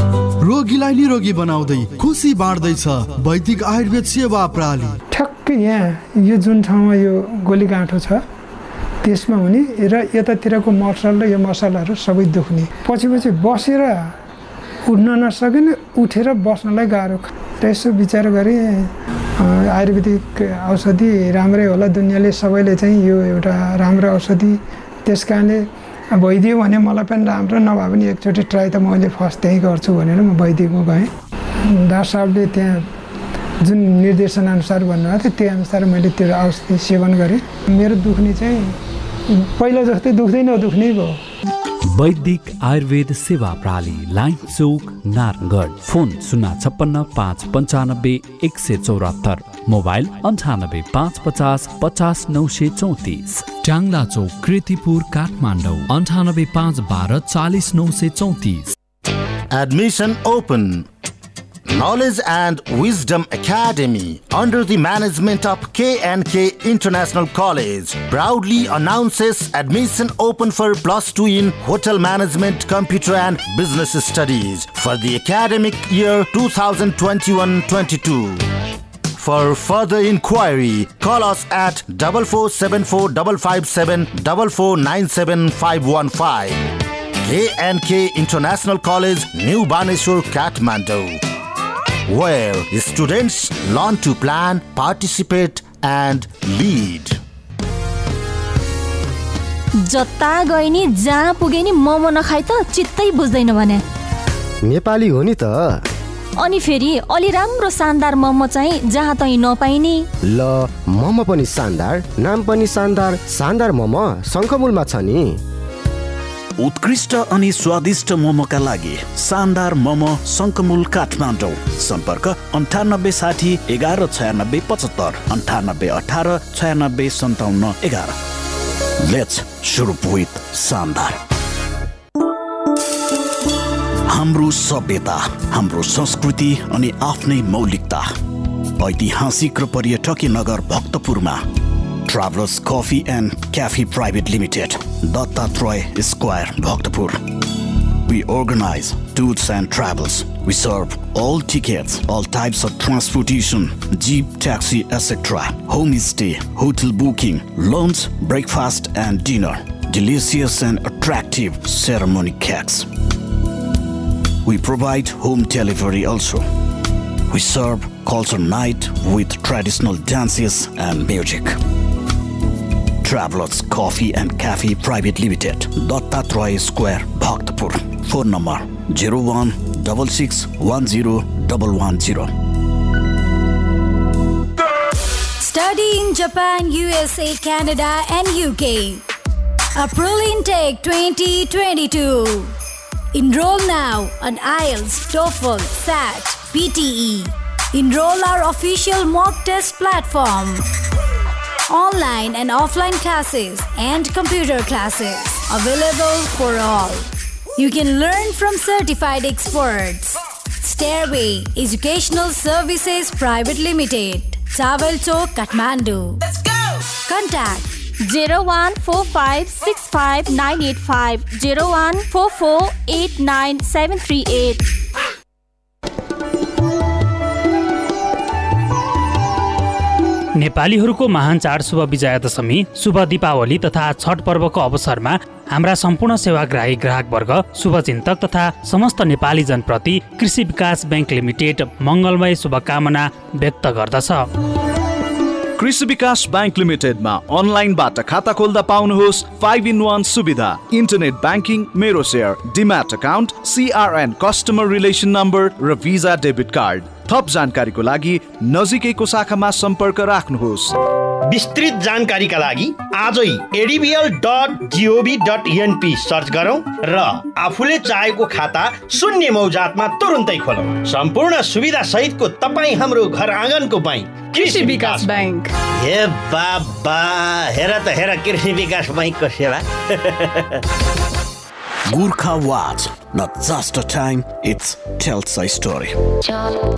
रोगीलाई निरोगी बनाउँदै खुसी बाँड्दैछ वैदिक आयुर्वेद सेवा प्रणाली ठ्याक्कै यहाँ यो जुन ठाउँमा यो गोली गाँठो छ त्यसमा हुने र यतातिरको मसल र यो मसलाहरू सबै दुख्ने पछि पछि बसेर उठ्न नसकिने उठेर बस्नलाई गाह्रो र यसो विचार गरेँ आयुर्वेदिक औषधि राम्रै होला दुनियाँले सबैले चाहिँ यो एउटा राम्रो औषधि त्यस कारणले भइदियो भने मलाई पनि राम्रो नभए पनि एकचोटि ट्राई त मैले फर्स्ट त्यहीँ गर्छु भनेर म भइदिएको गएँ डाक्टर साहबले त्यहाँ जुन निर्देशनअनुसार भन्नुभएको थियो त्यही अनुसार मैले त्यो औषधि सेवन गरेँ मेरो दुख्ने चाहिँ पहिला जस्तै दुख्दैन नदुख्ने भयो वैदिक आयुर्वेद सेवा प्रणाली लाइन चौक नारायणगढ फोन शून्य छप्पन्न पाँच पन्चानब्बे एक सय चौरात्तर मोबाइल अन्ठानब्बे पाँच पचास पचास नौ सय चौतिस ट्याङ्ला चौक कृतिपुर काठमाडौँ अन्ठानब्बे पाँच बाह्र चालिस नौ सय चौतिस admission open Knowledge and Wisdom Academy, under the management of KNK International College, proudly announces admission open for plus two in Hotel Management, Computer and Business Studies for the academic year 2021 22. For further inquiry, call us at 4474557 KNK International College, New Baneshwar, Kathmandu. where students learn to plan, participate, and lead. जता गए नि जहाँ पुगे नि मोमो नखाइ त चित्तै बुझ्दैन भने नेपाली हो नि त अनि फेरि अलि राम्रो शानदार मोमो चाहिँ जहाँ तै नपाइने ल मोमो पनि शानदार नाम पनि शानदार शानदार मोमो शङ्खमूलमा छ नि उत्कृष्ट अनि स्वादिष्ट मोमोका लागि शानदार मोमो शङ्कमूल काठमाडौँ सम्पर्क अन्ठानब्बे साठी एघार छयानब्बे पचहत्तर अन्ठानब्बे अठार छयानब्बे सन्ताउन्न एघार लेट्स विथ शानदार हाम्रो सभ्यता हाम्रो संस्कृति अनि आफ्नै मौलिकता ऐतिहासिक र पर्यटकीय नगर भक्तपुरमा Travelers Coffee and Cafe Private Limited, Dattatray Square, Bhaktapur. We organize tours and travels. We serve all tickets, all types of transportation, jeep, taxi, etc. Homestay, hotel booking, lunch, breakfast and dinner. Delicious and attractive ceremony cakes. We provide home delivery also. We serve culture night with traditional dances and music. Travelers Coffee and Cafe Private Limited, Datta Roy Square, Bhaktapur. Phone number 01 Study in Japan, USA, Canada, and UK. April intake 2022. Enroll now on IELTS, TOEFL, SAT, PTE. Enroll our official mock test platform online and offline classes and computer classes available for all. You can learn from certified experts. Stairway Educational Services Private Limited, Tawel Chowk, Kathmandu. Let's go! Contact 014565985 नेपालीहरूको महान चाड शुभ विजया दशमी शुभ दीपावली तथा छठ पर्वको अवसरमा हाम्रा सम्पूर्ण सेवाग्राही ग्राहकवर्ग शुभचिन्तक तथा समस्त नेपाली जनप्रति कृषि विकास ब्याङ्क लिमिटेड मङ्गलमय शुभकामना व्यक्त गर्दछ कृषि विकास ब्याङ्क लिमिटेडमा अनलाइनबाट खाता खोल्दा पाउनुहोस् फाइभ इन वान सुविधा इन्टरनेट ब्याङ्किङ मेरो share demat account CRN customer relation number र भिजा डेबिट कार्ड थप जानकारीको लागि नजिकैको शाखामा सम्पर्क राख्नुहोस् विस्तृत जानकारीका लागि आजै ADBL dot GOV dot NP search गरौँ र आफूले चाहेको खाता शून्य मौजातमा तुरुन्तै खोलौँ सम्पूर्ण सुविधा सहितको तपाईँ हाम्रो घर आँगनको बैङ्क कृषि विकास बैङ्क हे बाबा हेर त हेर कृषि विकास बैङ्कको सेवा Gorkha watch Not just a time, it's tells a story.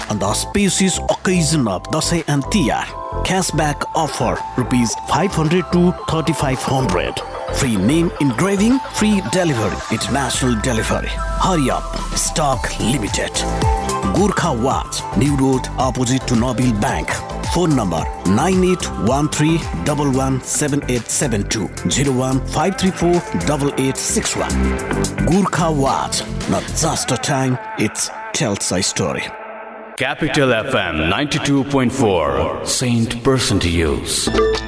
And the species occasion of Dasai and Tiyar, cashback offer rupees 500 to 3500. Free name engraving, free delivery, international delivery. Hurry up, stock limited. Gurkha Watch, New Road, opposite to Nobil Bank. phone number 9813117872 01534861 gurkha wat not just a time it tells a story capital, fm 92.4 saint person to use, use.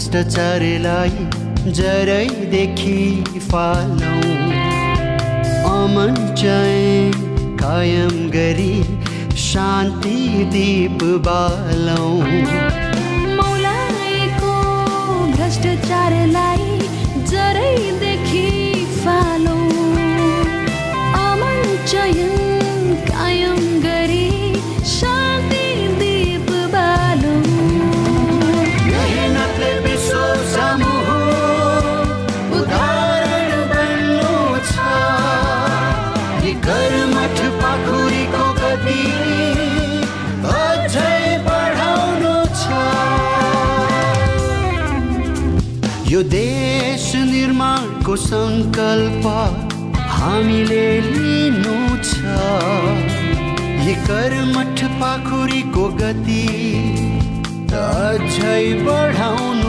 भ्रष्टाचारलाई जरैदेखि फालौँ अमन चयन कायम गरी शान्ति दीप बालौँ मौलाको भ्रष्टाचारलाई जरैदेखि फालौँ अमन चयन सङ्कल्प हामीले लिनु छ यी कर्मठ पाखुरीको गति अझै बढाउनु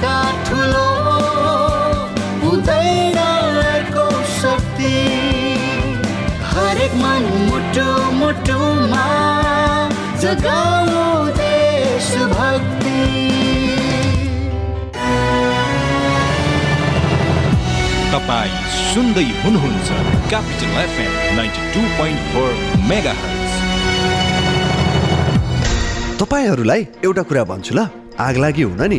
भन्दा ठुलो हुँदैन अर्को शक्ति हरेक मन मुटु मुटुमा जगाऊ देशभक्ति तपाईँ सुन्दै हुनुहुन्छ capital FM ninety two point four mega तपाईँहरूलाई एउटा कुरा भन्छु ल आग लागि हुन नि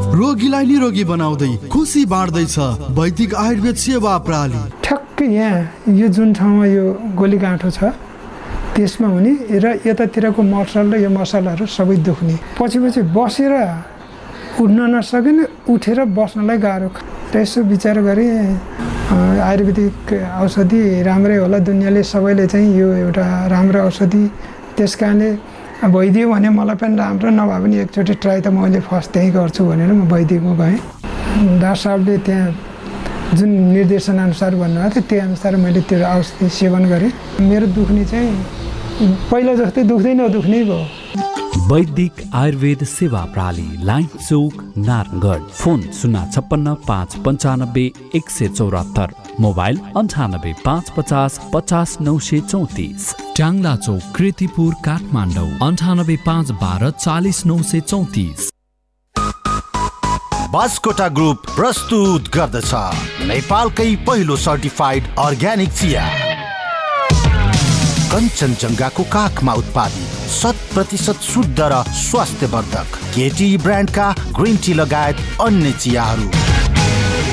रोगीलाई निरोगी बनाउँदै खुसी बाँड्दैछ वैदिक आयुर्वेद सेवा प्रणाली ठ्याक्कै यहाँ यो जुन ठाउँमा यो गोली गाँठो छ त्यसमा हुने र यतातिरको मसल र यो मसलाहरू सबै दुख्ने पछि पछि बसेर उठ्न नसकिन उठेर बस्नलाई गाह्रो र यसो विचार गरेँ आयुर्वेदिक औषधि राम्रै होला दुनियाँले सबैले चाहिँ यो एउटा राम्रो औषधि त्यस कारणले भइदियो भने मलाई पनि राम्रो नभए पनि एकचोटि ट्राई त मैले फर्स्ट त्यहीँ गर्छु भनेर म भइदिएको गएँ डाक्टर साहबले त्यहाँ जुन निर्देशनअनुसार भन्नुभएको थियो त्यही अनुसार मैले त्यो औषधि सेवन गरेँ मेरो दुख्ने चाहिँ पहिला जस्तै दुख्दैन दुख्ने भयो वैदिक आयुर्वेद सेवा प्रणाली लाइन चौक नारायणगढ फोन शून्य छप्पन्न पाँच पन्चानब्बे एक सय चौरात्तर मोबाइल अन्ठानब्बे पाँच पचास पचास नौ सय चौतिस ट्याङ्ला चौक कृतिपुर काठमाडौँ अन्ठानब्बे पाँच बाह्र चालिस नौ सय चौतिस बास्कोटा ग्रुप प्रस्तुत गर्दछ नेपालकै पहिलो सर्टिफाइड अर्ग्यानिक चिया कञ्चनजङ्घाको काखमा उत्पादित शत प्रतिशत शुद्ध र स्वास्थ्यवर्धक केटी ब्रान्डका ग्रिन टी लगायत अन्य चियाहरू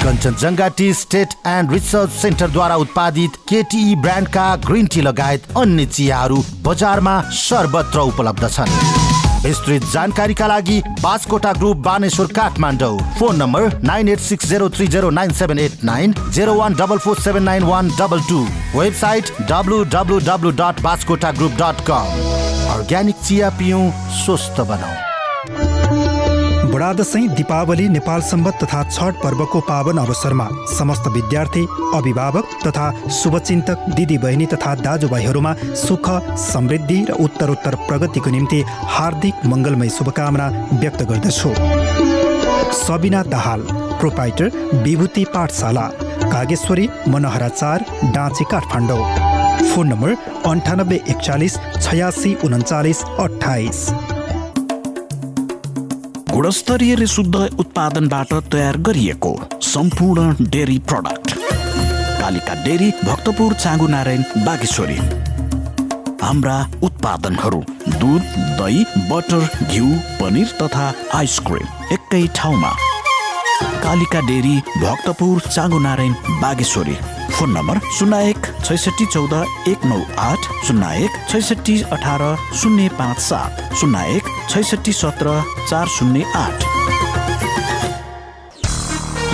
Kanchenjunga tea state and research सेन्टरद्वारा उत्पादित केटी ब्रान्डका ग्रिन टी लगायत अन्य चियाहरू बजारमा सर्वत्र उपलब्ध छन् विस्तृत जानकारीका लागि Baskota group Baneshwar Kathmandu phone number nine eight six zero three zero nine seven eight nine zero one double four seven nine one double two website W W W dot Baskota group dot com organic चिया पियौँ स्वस्थ बनाऊ बडा दसैँ दिपावली नेपाल सम्बत तथा छठ पर्वको पावन अवसरमा समस्त विद्यार्थी अभिभावक तथा शुभचिन्तक दिदीबहिनी तथा दाजुभाइहरूमा सुख समृद्धि र उत्तरोत्तर प्रगतिको निम्ति हार्दिक मङ्गलमय शुभकामना व्यक्त गर्दछु सबिना दाहाल प्रोपाइटर विभूति पाठशाला कागेश्वरी मनोहराचार डाँची काठमाडौँ फोन नम्बर अन्ठानब्बे एकचालिस छयासी उन्चालिस अठाइस गुणस्तरीय शुद्ध उत्पादनबाट तयार गरिएको सम्पूर्ण dairy product Kalika dairy Bhaktapur Changu Narayan Bageshwari हाम्रा उत्पादनहरू दुध दही बटर घिउ पनिर तथा आइसक्रिम एकै ठाउँमा Kalika dairy Bhaktapur Changu Narayan Bageshwari phone number शून्य एक छैसठी चौध एक नौ आठ शून्य एक छैसठी अठार शून्य पाँच सात शून्य एक छैसठी सत्र चार शून्य आठ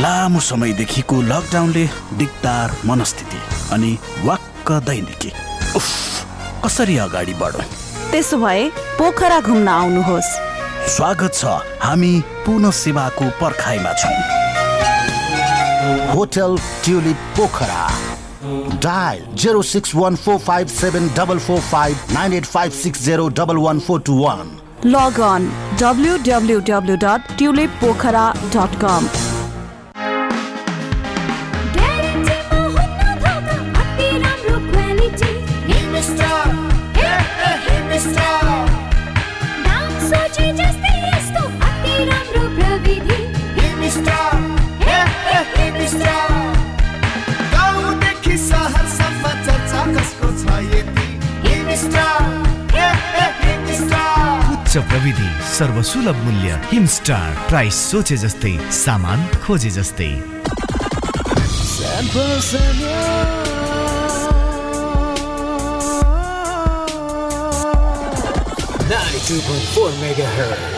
लामो समयदेखिको लकडाउनले दिगदार मनस्थिति अनि वाक्क दैनिकी उफ कसरी अगाडि बढौँ त्यसो भए पोखरा घुम्न आउनुहोस् स्वागत छ हामी पुनः सेवाको पर्खाइमा छौँ hotel tulip Pokhara dial zero six one four five seven double four five nine eight five six zero double one four two one log on W W W dot tulip Pokhara dot com सर्वसुलभ मूल्य Himstar price सोचे जस्तै सामान खोजे जस्तै Ninety-two point four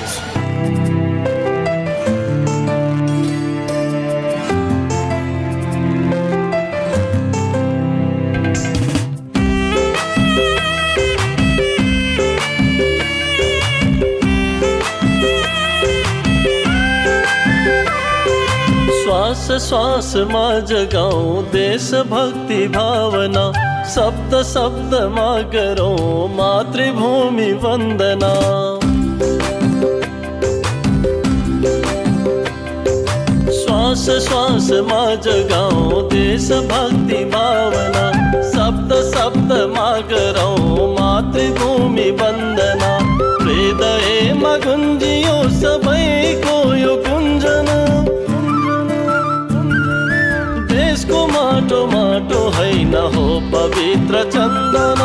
श्वास श्वासमा जगाऊ भक्ति भावना शब्द मा करो मातृभूमि वंदना श्वास श्वासमा जगाऊ भक्ति भावना शब्द मा करो मातृभूमि वंदना हृदय गुन्जियो सब माटो होइन हो पवित्र चन्दन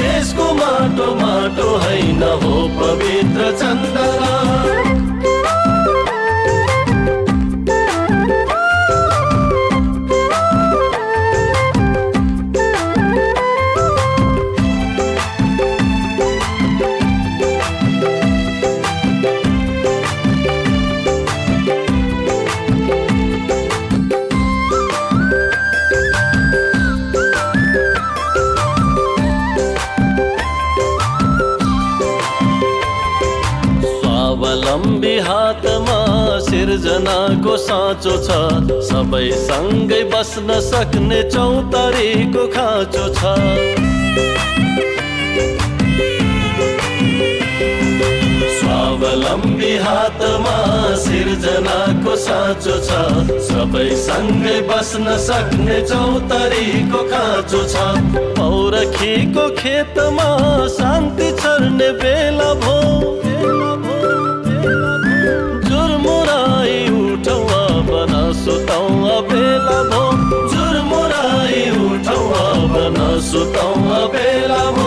देशको माटो माटो होइन हो पवित्र चन्दन सृजनाको साँचो छ सबै सँगै बस्न सक्ने चौतारीको खाँचो छ स्वावलम्बी हातमा सिर्जनाको साँचो छ सबै सँगै बस्न सक्ने चौतारीको खाँचो छ पौरखीको खेतमा शान्ति छर्ने बेला भो बेला भो जुर मुराई उठाउ अब नसुताउ बेला भो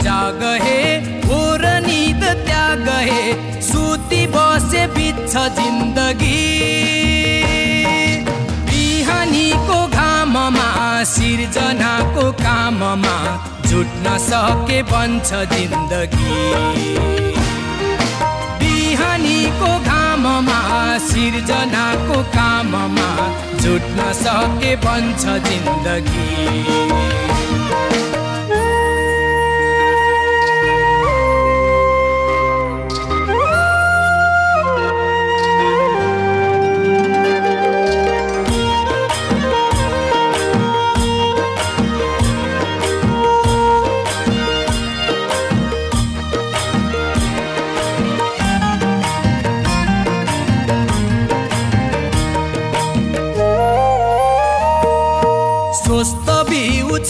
जाग हे भोर त त्याग हे सुती बसे बित्छ जिन्दगी बिहानीको घाममा सिर्जनाको काममा जुट्न सके बन्छ जिन्दगी बिहानीको घाममा सिर्जनाको काममा जुट्न सके बन्छ जिन्दगी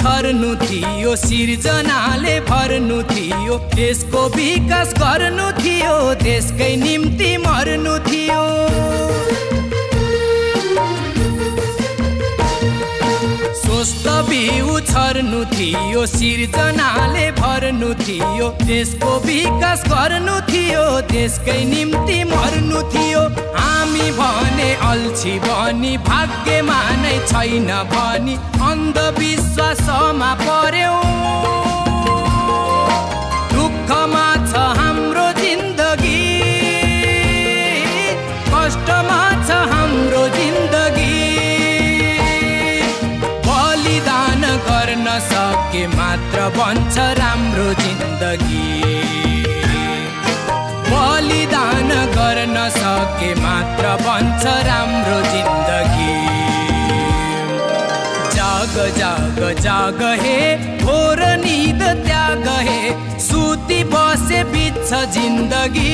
छर्नु थियो सिर्जनाले भर्नु थियो देशको विकास गर्नु थियो देशकै निम्ति मर्नु थियो बिउ छर्नु थियो सिर्जनाले भर्नु थियो देशको विकास गर्नु थियो देशकै निम्ति मर्नु थियो हामी भने अल्छी भनी भाग्यमा नै छैन भनी अन्धविश्वास समा पर्यो दुःखमा छ हाम्रो जिन्दगी कष्टमा छ हाम्रो जिन्दगी बलिदान गर्न सके मात्र बन्छ राम्रो जिन्दगी बलिदान गर्न सके मात्र बन्छ राम्रो जिन्दगी जाग जाग जाग हे भोर नींद त्याग हे सूती बसे बीच जिंदगी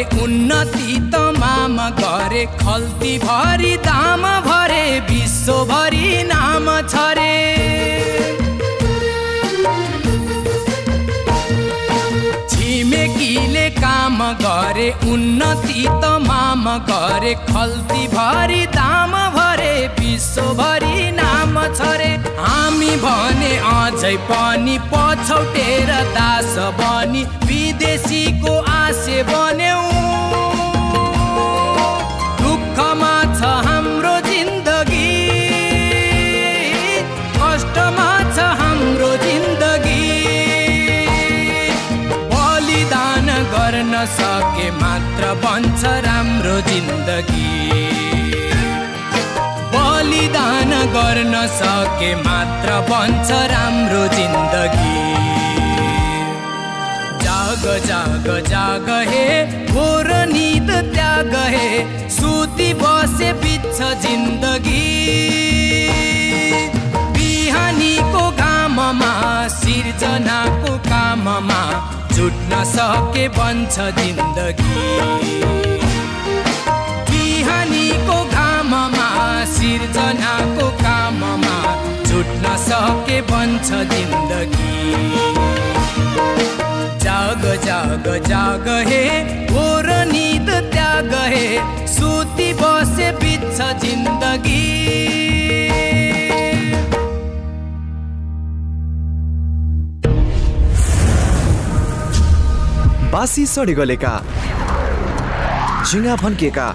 उन्नति उन्नति तमाम गरे खल्ती भरी दाम भरे विश्वभरि नाम छरे छिमेकीले काम गरे उन्नति तमाम गरे खल्ती भरी दाम भरे विश्वभरि नाम छरे हामी भने अझै पनि पछौटेर दास बनी देशीको आशे बन्यौ दुःखमा छ हाम्रो जिन्दगी कष्टमा छ हाम्रो जिन्दगी बलिदान गर्न सके मात्र बन्छ राम्रो जिन्दगी बलिदान गर्न सके मात्र बन्छ राम्रो जिन्दगी जाग जाग जाग हे घोर निद त्याग हे सुती बसे बिच्छ जिन्दगी बिहानीको घाममा सिर्जनाको काममा जुट्न सके बन्छ जिन्दगी बिहानीको घाममा सिर्जनाको काममा जुट्न सके बन्छ जिन्दगी जाग जाग जाग हे ओर निद त्याग हे सुती बसे पिछ जिन्दगी बासी गलेका झिङ्गा भन्किएका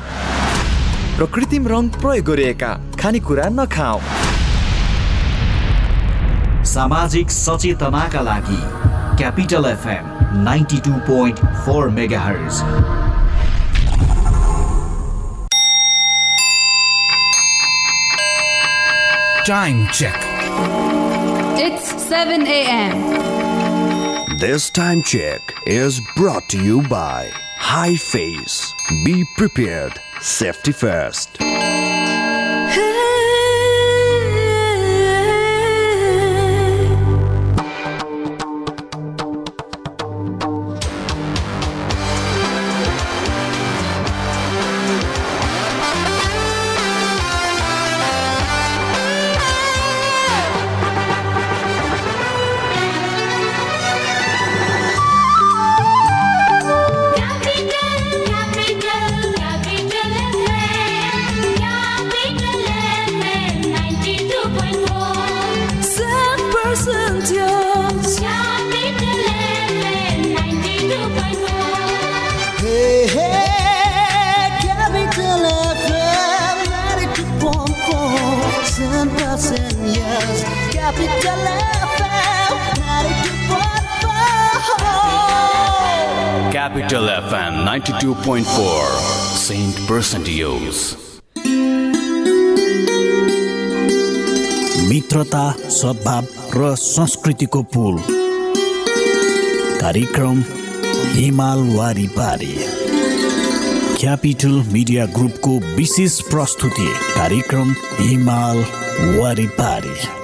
र कृत्रिम रङ प्रयोग गरिएका खानेकुरा नखाऊ सामाजिक सचेतनाका लागि Capital FM 92.4 megahertz. Time check. It's 7 a.m. This time check is brought to you by High Face. Be prepared. Safety first. 92.4 Saint Percentios मित्रता सद्भाव र संस्कृतिको पुल कार्यक्रम हिमाल वारिपारी क्यापिटल मिडिया ग्रुपको विशेष प्रस्तुति कार्यक्रम हिमाल वारिपारी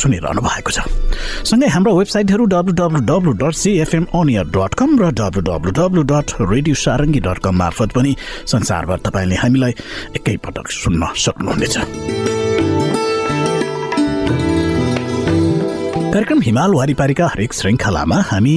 सुनिरहनु भएको छ सँगै हाम्रो वेबसाइटहरू W W W dot CFM dot com र W W W dot radio Sarangi dot com मार्फत पनि संसारभर तपाईँले हामीलाई एकैपटक सुन्न सक्नुहुनेछ कार्यक्रम हिमाल वारिपारीका हरेक श्रृङ्खलामा हामी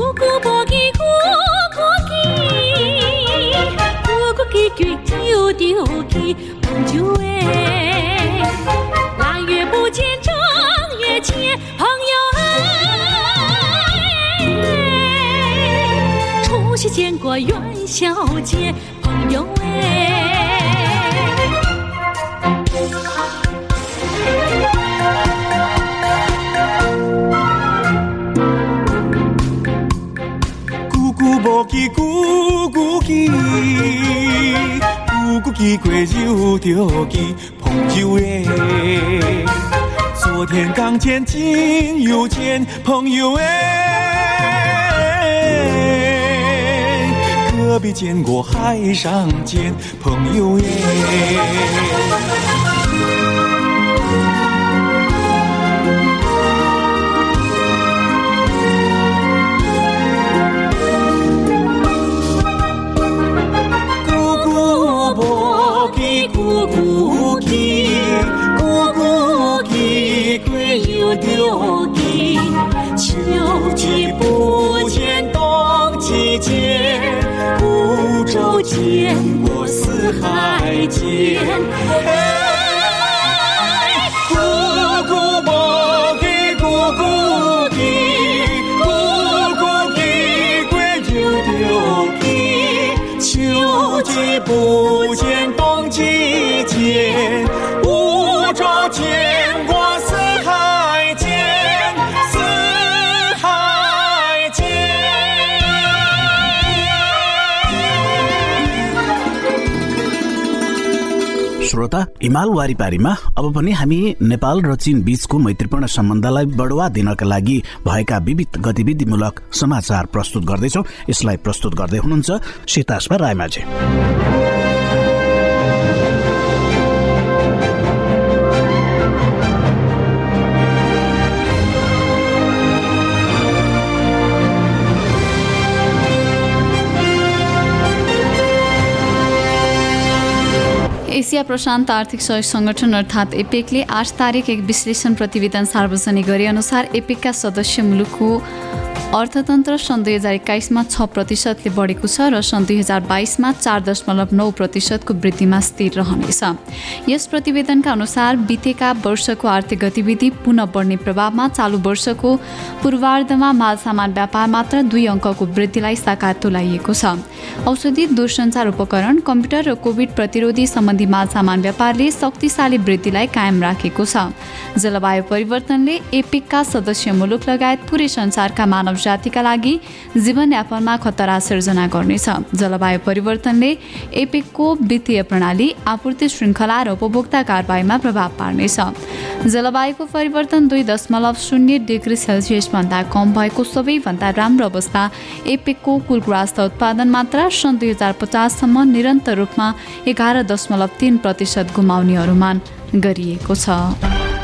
祖国博几，祖国基，祖朋友腊月不见正月朋友哎。见过元宵节，朋友哎。见咕久见，咕久见过又着见，朋友哎。昨天刚见，今又见，朋友哎。隔壁见过，海上见，朋友哎。鼓鼓起，鼓鼓起，鼓又丢起。秋季不见冬季节，孤舟见过四海间。秋不。श्रोता हिमाल वारिपारीमा अब पनि हामी नेपाल र चीन बीचको मैत्रीपूर्ण सम्बन्धलाई बढुवा दिनका लागि भएका विविध गतिविधिमूलक समाचार प्रस्तुत गर्दैछौ यसलाई प्रस्तुत गर्दै हुनुहुन्छ सीतास्पा रायमाझी एसिया प्रशान्त आर्थिक सहयोग सङ्गठन अर्थात् एपेकले आठ तारिक एक विश्लेषण प्रतिवेदन सार्वजनिक गरे अनुसार एपेकका सदस्य मुलुकको अर्थतन्त्र सन् दुई हजार एक्काइसमा छ प्रतिशतले बढेको छ र सन् दुई हजार बाइसमा चार दशमलव नौ प्रतिशतको वृद्धिमा स्थिर रहनेछ यस प्रतिवेदनका अनुसार बितेका वर्षको आर्थिक गतिविधि पुनः बढ्ने प्रभावमा चालु वर्षको पूर्वार्धमा माल सामान व्यापार मात्र दुई अङ्कको वृद्धिलाई साकार तुलाइएको छ औषधि दूरसञ्चार उपकरण कम्प्युटर र कोभिड प्रतिरोधी सम्बन्धी माल सामान व्यापारले शक्तिशाली वृद्धिलाई कायम राखेको छ जलवायु परिवर्तनले एपिकका सदस्य मुलुक लगायत पुरै संसारका मानव जातिका लागि जीवनयापनमा खतरा सिर्जना गर्नेछ जलवायु परिवर्तनले एपेकको वित्तीय प्रणाली आपूर्ति श्रृङ्खला र उपभोक्ता कारवाहीमा प्रभाव पार्नेछ जलवायुको परिवर्तन दुई दशमलव शून्य डिग्री सेल्सियसभन्दा कम भएको सबैभन्दा राम्रो अवस्था एपेकको कुल उत्पादन मात्रा सन् दुई हजार पचाससम्म निरन्तर रूपमा एघार दशमलव तिन प्रतिशत गुमाउने अनुमान गरिएको छ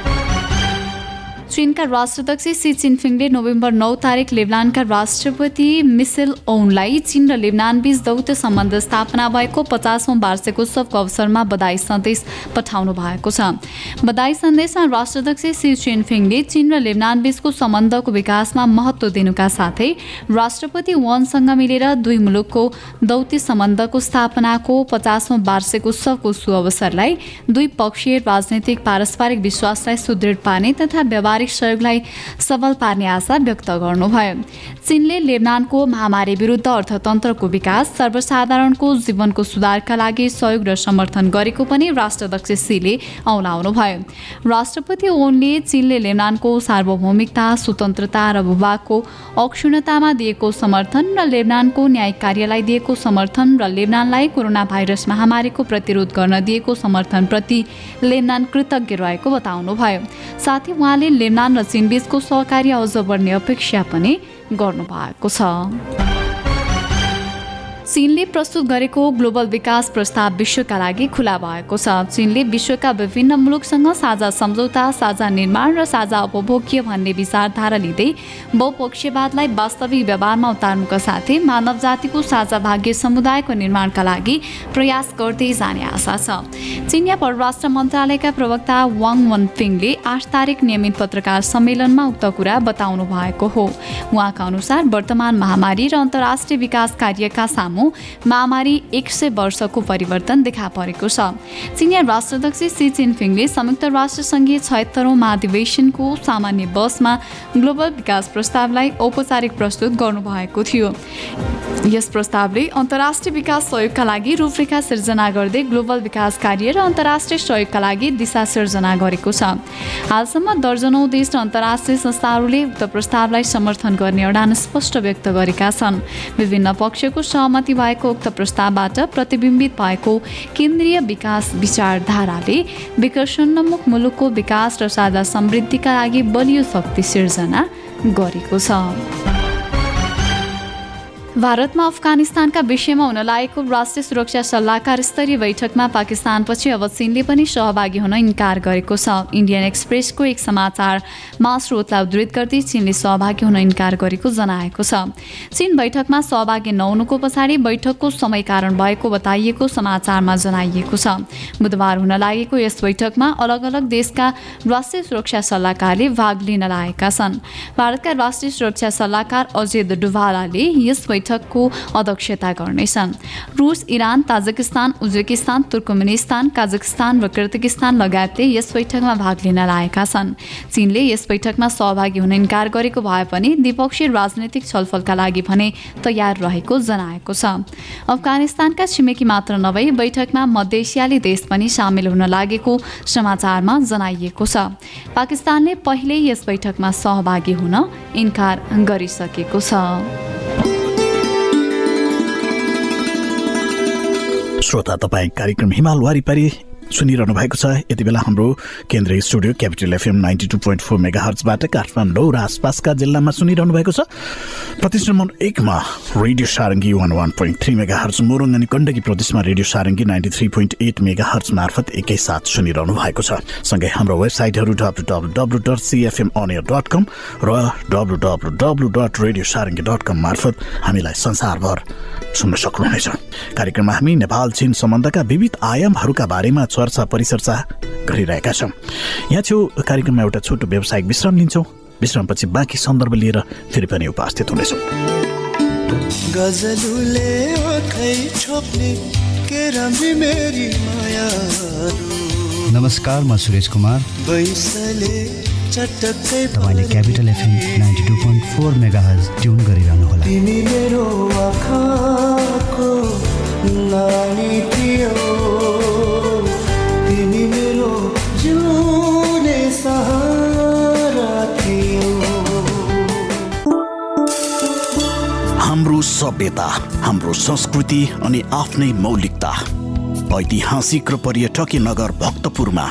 चीनका राष्ट्रध्यक्ष सी चिनफिङले नोभेम्बर नौ तारिक लेबनानका राष्ट्रपति मिसेल ओनलाई चीन र बीच दौत्य सम्बन्ध स्थापना भएको पचासौँ वार्षिक उत्सवको अवसरमा बधाई सन्देश पठाउनु भएको छ बधाई सन्देशमा राष्ट्रध्यक्ष सी चिनफिङले चीन र बीचको सम्बन्धको विकासमा महत्व दिनुका साथै राष्ट्रपति वनसँग मिलेर दुई मुलुकको दौत्य सम्बन्धको स्थापनाको पचासौँ वार्षिक उत्सवको सुअवसरलाई दुई पक्षीय राजनैतिक पारस्परिक विश्वासलाई सुदृढ पार्ने तथा व्यावहारिक व्यापारिक सहयोगलाई सबल पार्ने आशा व्यक्त गर्नुभयो चीनले लेबनानको महामारी विरुद्ध अर्थतन्त्रको विकास सर्वसाधारणको जीवनको सुधारका लागि सहयोग र समर्थन गरेको पनि राष्ट्राध्यक्ष सीले औलाउनुभयो राष्ट्रपति ओनले चीनले लेबनानको सार्वभौमिकता स्वतन्त्रता र भूभागको अक्षुणतामा दिएको समर्थन र लेबनानको न्यायिक कार्यलाई दिएको समर्थन र लेबनानलाई कोरोना भाइरस महामारीको प्रतिरोध गर्न दिएको समर्थनप्रति लेबनान कृतज्ञ रहेको बताउनुभयो साथै उहाँले भुटान र चीनबीचको सहकार्य अझ बढ्ने अपेक्षा पनि भएको छ चीनले प्रस्तुत गरेको ग्लोबल विकास प्रस्ताव विश्वका लागि खुला भएको छ चीनले विश्वका विभिन्न मुलुकसँग साझा सम्झौता साझा निर्माण र साझा उपभोग्य भन्ने विचारधारा लिँदै बहुपक्षवादलाई वास्तविक व्यवहारमा उतार्नुका साथै मानव जातिको साझा भाग्य समुदायको निर्माणका लागि प्रयास गर्दै जाने आशा छ चिनिया परराष्ट्र मन्त्रालयका प्रवक्ता वाङ वनपिङले आठ तारिक नियमित पत्रकार सम्मेलनमा उक्त कुरा बताउनु भएको हो उहाँका अनुसार वर्तमान महामारी र अन्तर्राष्ट्रिय विकास कार्यका सामु लामो महामारी एक सय वर्षको परिवर्तन देखा परेको छ चिनिया राष्ट्राध्यक्ष सी चिनफिङले संयुक्त राष्ट्रसङ्घीय छयत्तरौँ महाधिवेशनको सामान्य बसमा ग्लोबल विकास प्रस्तावलाई औपचारिक प्रस्तुत गर्नुभएको थियो यस प्रस्तावले अन्तर्राष्ट्रिय विकास सहयोगका लागि रूपरेखा सिर्जना गर्दै ग्लोबल विकास कार्य र अन्तर्राष्ट्रिय सहयोगका लागि दिशा सिर्जना गरेको छ हालसम्म दर्जनौँ देश र अन्तर्राष्ट्रिय संस्थाहरूले उक्त प्रस्तावलाई समर्थन गर्ने अडान स्पष्ट व्यक्त गरेका छन् विभिन्न पक्षको सहमति भएको उक्त प्रस्तावबाट प्रतिबिम्बित भएको केन्द्रीय विकास विचारधाराले विकसन्नमुख मुलुकको विकास र साझा समृद्धिका लागि बलियो शक्ति सिर्जना गरेको छ भारतमा अफगानिस्तानका विषयमा हुन लागेको राष्ट्रिय सुरक्षा सल्लाहकार स्तरीय बैठकमा पाकिस्तानपछि अब चीनले पनि सहभागी हुन इन्कार गरेको छ इन्डियन एक्सप्रेसको एक समाचारमा स्रोतलाई उद्धृत गर्दै चीनले सहभागी हुन इन्कार गरेको जनाएको छ चीन बैठकमा सहभागी नहुनुको पछाडि बैठकको समय कारण भएको बताइएको समाचारमा जनाइएको छ बुधबार हुन लागेको यस बैठकमा अलग अलग देशका राष्ट्रिय सुरक्षा सल्लाहकारले भाग लिन लागेका छन् भारतका राष्ट्रिय सुरक्षा सल्लाहकार अजय डुभालाले यस बैठकको अध्यक्षता गर्नेछन् रुस Iran Tajikistan Uzbekistan Turkmenistan Kazakhstan र किर्तिकिस्तान लगायतले यस बैठकमा भाग लिन लागेका छन् चीनले यस बैठकमा सहभागी हुन इन्कार गरेको भए पनि द्विपक्षीय राजनैतिक छलफलका लागि भने तयार रहेको जनाएको छ अफगानिस्तानका छिमेकी मात्र नभई बैठकमा मध्य एसियाली देश पनि सामेल हुन लागेको समाचारमा जनाइएको छ पाकिस्तानले पहिल्यै यस बैठकमा सहभागी हुन इन्कार गरिसकेको छ श्रोता तपाईँ कार्यक्रम हिमाल वारिपारी सुनिरहनु भएको छ यति बेला हाम्रो केन्द्रीय studio capital FM ninety two point four mega हर्चबाट काठमाडौँ र आसपासका जिल्लामा सुनिरहनु भएको छ प्रदेश नम्बर एकमा radio Sarangi one one point three megahertz Morang अनि गण्डकी प्रदेशमा radio Sarangi ninety three point eight megahertz मार्फत एकैसाथ सुनिरहनु भएको छ सँगै हाम्रो वेबसाइटहरू W W W dot CFM अनियर dot com र W W W dot radio Sarangi dot com मार्फत हामीलाई संसारभर सुन्न सक्नुहुनेछ कार्यक्रममा हामी नेपाल चीन सम्बन्धका विविध आयामहरूका बारेमा चर्चा परिचर्चा गरिरहेका छौँ यहाँ छेउ कार्यक्रममा एउटा छोटो व्यावसायिक विश्राम लिन्छौँ विश्रामपछि बाँकी सन्दर्भ लिएर फेरि पनि उपस्थित हुनेछौँ गजलुले आँखै छोप्ने के रमी मेरी माया नमस्कार म सुरेश कुमार तपाईँले capital FM ninety two point four mega tune गरिरहनु होला तिमी मेरो आँखाको नानी थियो सभ्यता हाम्रो संस्कृति अनि आफ्नै मौलिकता ऐतिहासिक र पर्यटकीय नगर भक्तपुरमा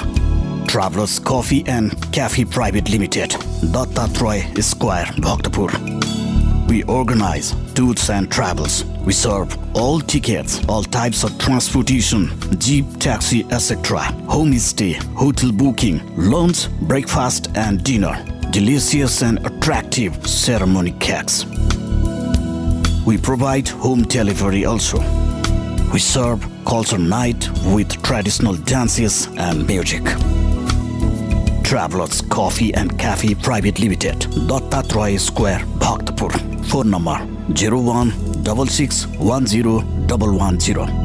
travel coffee and cafe private limited Datta square Bhaktapur we we and types of transportation jeep taxi etcetera home stay hotel booking lunch breakfast and dinner delicious and attractive cakes We provide home delivery also. We serve culture night with traditional dances and music. Travelers Coffee and Cafe Private Limited, Dattatroy Square, Bhaktapur. Phone number 01 110.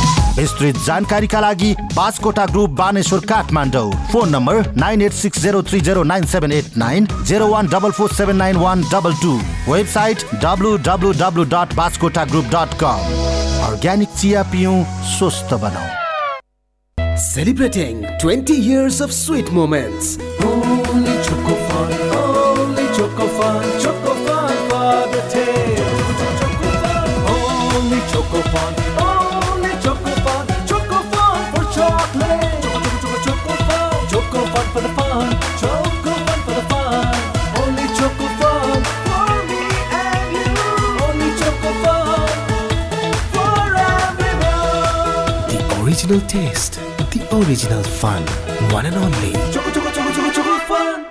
विस्तृत जानकारीका लागि Baskota group Baneshwar Kathmandu phone number nine eight six zero three zero nine seven eight nine zero one double four seven nine one double two website W W W dot Baskota group dot com organic चिया पिउँ स्वस्थ बनाऊ Celebrating 20 years of sweet moments. Choco fun for the fun. Choco fun for the fun. Only choco fun for me and you. Only choco fun for everyone. The original taste, the original fun, one and only. Choco, choco, choco, choco, choco fun.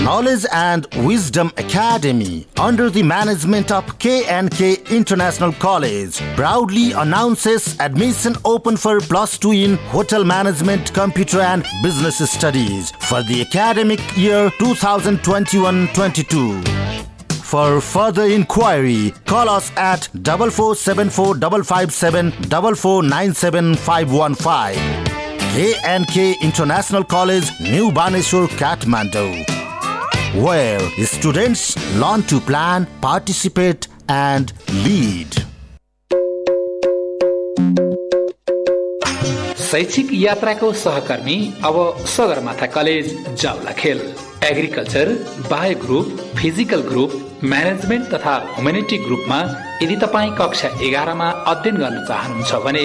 Knowledge and Wisdom Academy, under the management of KNK International College, proudly announces admission open for plus 2 in Hotel Management, Computer and Business Studies for the academic year 2021-22. For further inquiry, call us at 4474557 KNK International College, New Baneshwar, Kathmandu. where students learn to plan, participate, and lead. शैक्षिक यात्राको सहकर्मी अब Sagarmatha college जाउला खेल agriculture bio group physical group management तथा humanity ग्रुपमा यदि तपाईँ कक्षा एघारमा अध्ययन गर्न चाहनुहुन्छ भने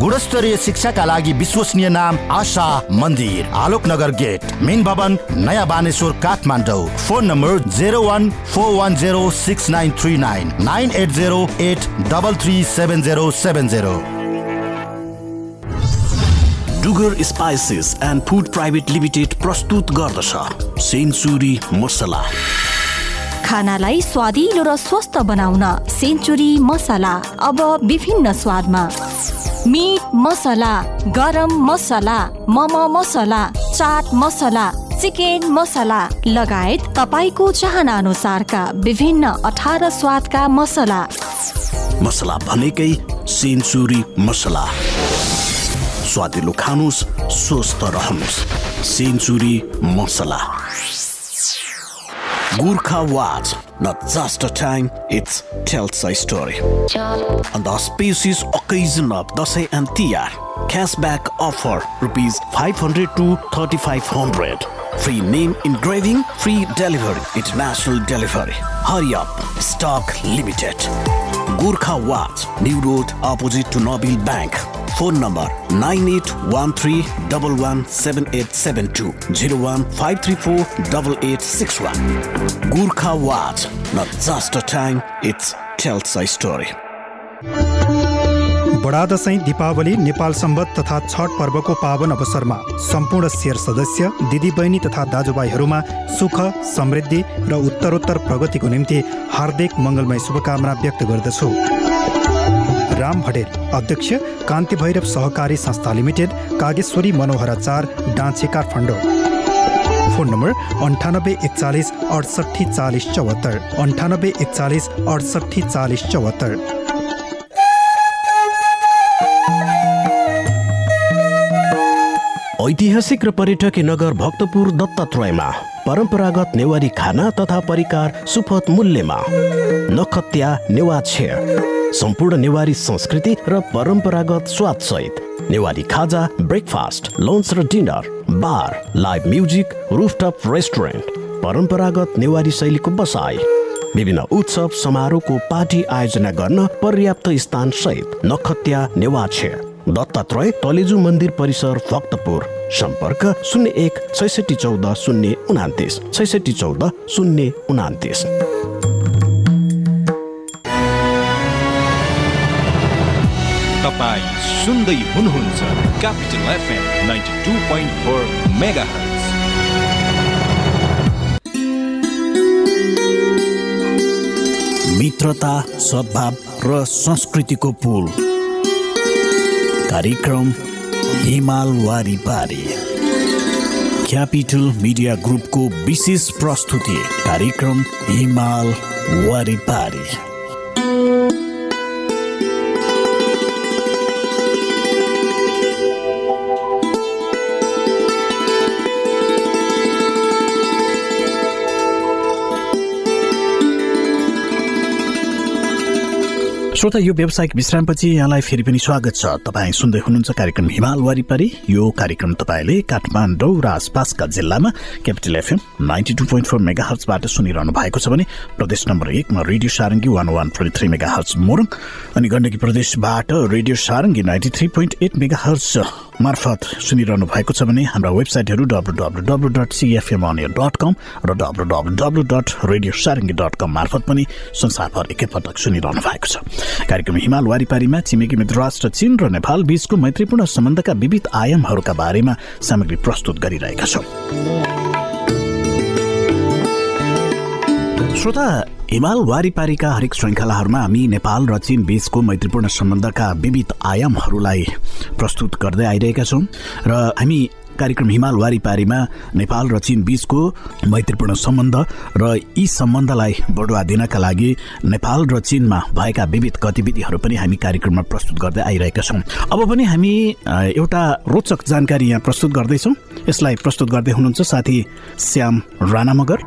गुणस्तरीय शिक्षाका लागि विश्वसनीय नाम आशा मन्दिर आलोकनगर गेट मेन भवन नयाँ Baneshwar Kathmandu phone number zero one four one zero six nine three nine nine eight zero eight double three seven zero seven zero Dugar spices and food private limited प्रस्तुत गर्दछ century मसला खानालाई स्वादिलो र स्वस्थ बनाउन century मसला अब विभिन्न स्वादमा मिट मसला गरम मसला मम मसला चाट मसला चिकन मसला लगायत तपाईँको चाहना अनुसारका विभिन्न अठार स्वादका मसला मसला भनेकै सेन्चुरी मसला स्वादिलो खानुहोस् स्वस्थ रहनुहोस् century masala Gurkha Watch. Not just a time, it tells a story. On the auspicious occasion of Dasai and Tiyar, cashback offer rupees 500 to 3500. Free name engraving, free delivery, international delivery. Hurry up, stock limited. Gurkha Watch, New Road, opposite to Nabil Bank. Phone number 9813117872, 015348861. Gurkha Watch, not just a time, it's tells a story. बडा दसैँ दीपावली नेपाल सम्बद्ध तथा छठ पर्वको पावन अवसरमा सम्पूर्ण शेर सदस्य दिदीबहिनी तथा दाजुभाइहरूमा सुख समृद्धि र उत्तरोत्तर प्रगतिको निम्ति हार्दिक मङ्गलमय शुभकामना व्यक्त गर्दछु राम हडेल अध्यक्ष कान्ति भैरव सहकारी संस्था लिमिटेड कागेश्वरी मनोहराचार डाँचे काठमाडौँ फोन नम्बर अन्ठानब्बे एकचालिस अडसट्ठी चालिस चौहत्तर अन्ठानब्बे एकचालिस अडसट्ठी चालिस चौहत्तर ऐतिहासिक र पर्यटकीय नगर भक्तपुर दत्तात्रयमा परम्परागत नेवारी खाना तथा परिकार सुपथ मूल्यमा नखत्या नेवाक्षे सम्पूर्ण नेवारी संस्कृति र परम्परागत स्वादसहित नेवारी खाजा ब्रेकफास्ट लन्च र dinner bar live music rooftop restaurant परम्परागत नेवारी शैलीको बसाई विभिन्न उत्सव समारोहको पार्टी आयोजना गर्न पर्याप्त स्थान सहित नखत्या नेवाक्षे दत्तात्रय तलेजु मन्दिर परिसर भक्तपुर सम्पर्क शून्य एक छैसठी चौध शून्य उनातिस छैसठी चौध शून्य उनातिस तपाईँ सुन्दै हुनुहुन्छ capital FM ninety two point four mega मित्रता सद्भाव र संस्कृतिको पुल कार्यक्रम हिमाल वारिपारी क्यापिटल मिडिया ग्रुपको विशेष प्रस्तुति कार्यक्रम हिमाल वारिपारी श्रोता यो व्यावसायिक विश्रामपछि यहाँलाई फेरि पनि स्वागत छ तपाईँ सुन्दै हुनुहुन्छ कार्यक्रम हिमाल वरिपरि यो कार्यक्रम तपाईँले काठमाडौँ र आसपासका जिल्लामा capital FM ninety two point four mega हर्चबाट सुनिरहनु भएको छ भने प्रदेश नम्बर एकमा radio Sarangi one one forty three megahertz Morang अनि गण्डकी प्रदेशबाट radio Sarangi ninety three point eight megahertz मार्फत सुनिरहनु भएको छ भने हाम्रो वेबसाइटहरू W W W dot CFM dot com र W W W dot radio Sarangi dot com मार्फत पनि संसारभर एकैपटक सुनिरहनु भएको छ कार्यक्रम हिमाल वारिपारीमा छिमेकी मित्र राष्ट्र चीन र नेपाल बीचको मैत्रीपूर्ण सम्बन्धका विविध आयामहरूका बारेमा सामग्री प्रस्तुत गरिरहेका छौँ श्रोता हिमाल वारिपारीका हरेक श्रृङ्खलाहरूमा हामी नेपाल र चीन बीचको मैत्रीपूर्ण सम्बन्धका विविध आयामहरूलाई प्रस्तुत गर्दै आइरहेका छौँ र हामी कार्यक्रम हिमाल वारिपारीमा नेपाल र चीन बीचको मैत्रीपूर्ण सम्बन्ध र यी सम्बन्धलाई बढुवा दिनका लागि नेपाल र चीनमा भएका विविध गतिविधिहरू पनि हामी कार्यक्रममा प्रस्तुत गर्दै आइरहेका छौँ अब पनि हामी एउटा रोचक जानकारी यहाँ प्रस्तुत गर्दैछौँ यसलाई प्रस्तुत गर्दै हुनुहुन्छ साथी श्याम राणा मगर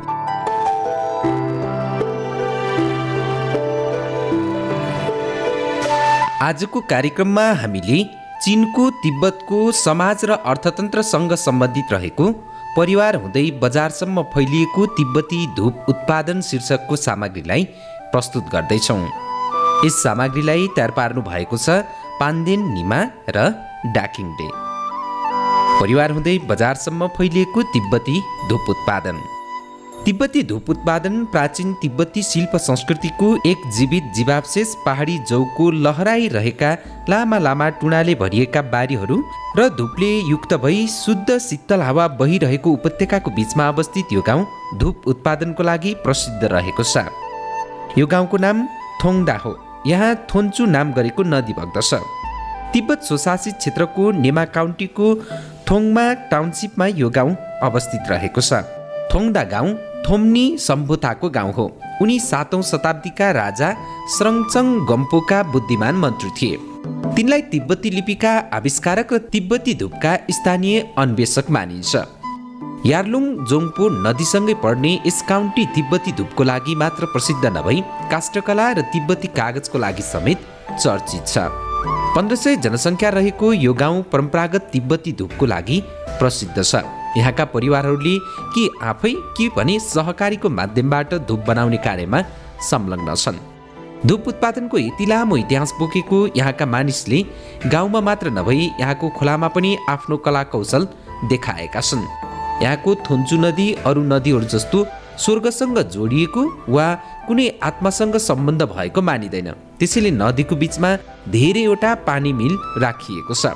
आजको कार्यक्रममा हामीले चिनको तिब्बतको समाज र अर्थतन्त्रसँग सम्बन्धित रहेको परिवार हुँदै बजारसम्म फैलिएको तिब्बती धुप उत्पादन शीर्षकको सामग्रीलाई प्रस्तुत गर्दैछौँ यस सामग्रीलाई तयार पार्नु भएको छ पान्देन निमा र डे परिवार हुँदै बजारसम्म फैलिएको तिब्बती धुप उत्पादन तिब्बती धुप उत्पादन प्राचीन तिब्बती शिल्प संस्कृतिको एक जीवित जीवावशेष पहाडी जौको लहराइरहेका लामा लामा टुणाले भरिएका बारीहरू र धुपले युक्त भई शुद्ध शीतल हावा बहिरहेको उपत्यकाको बिचमा अवस्थित यो गाउँ धुप उत्पादनको लागि प्रसिद्ध रहेको छ यो गाउँको नाम थोङदा हो यहाँ थोन्चु नाम गरेको नदी बग्दछ तिब्बत स्वशासित क्षेत्रको नेमा काउन्टीको थोङमा टाउनसिपमा यो गाउँ अवस्थित रहेको छ थोङदा गाउँ थोम्नी सम्भुताको गाउँ हो उनी सातौँ शताब्दीका राजा स्रङचङ गम्पोका बुद्धिमान मन्त्री थिए तिनलाई तिब्बती लिपिका आविष्कारक र तिब्बती धुपका स्थानीय अन्वेषक मानिन्छ यार्लुङ जोङपो नदीसँगै पर्ने यस काउन्टी तिब्बती धुपको लागि मात्र प्रसिद्ध नभई काष्ठकला र तिब्बती कागजको लागि समेत चर्चित छ पन्ध्र सय जनसङ्ख्या रहेको यो गाउँ परम्परागत तिब्बती धुपको लागि प्रसिद्ध छ यहाँका परिवारहरूले कि आफै के भने सहकारीको माध्यमबाट धुप बनाउने कार्यमा संलग्न छन् धुप उत्पादनको यति लामो इतिहास बोकेको यहाँका मानिसले गाउँमा मात्र नभई यहाँको खोलामा पनि आफ्नो कला कौशल देखाएका छन् यहाँको थुन्चु नदी अरू नदीहरू जस्तो स्वर्गसँग जोडिएको वा कुनै आत्मासँग सम्बन्ध भएको मानिँदैन त्यसैले नदीको बिचमा धेरैवटा पानी मिल राखिएको छ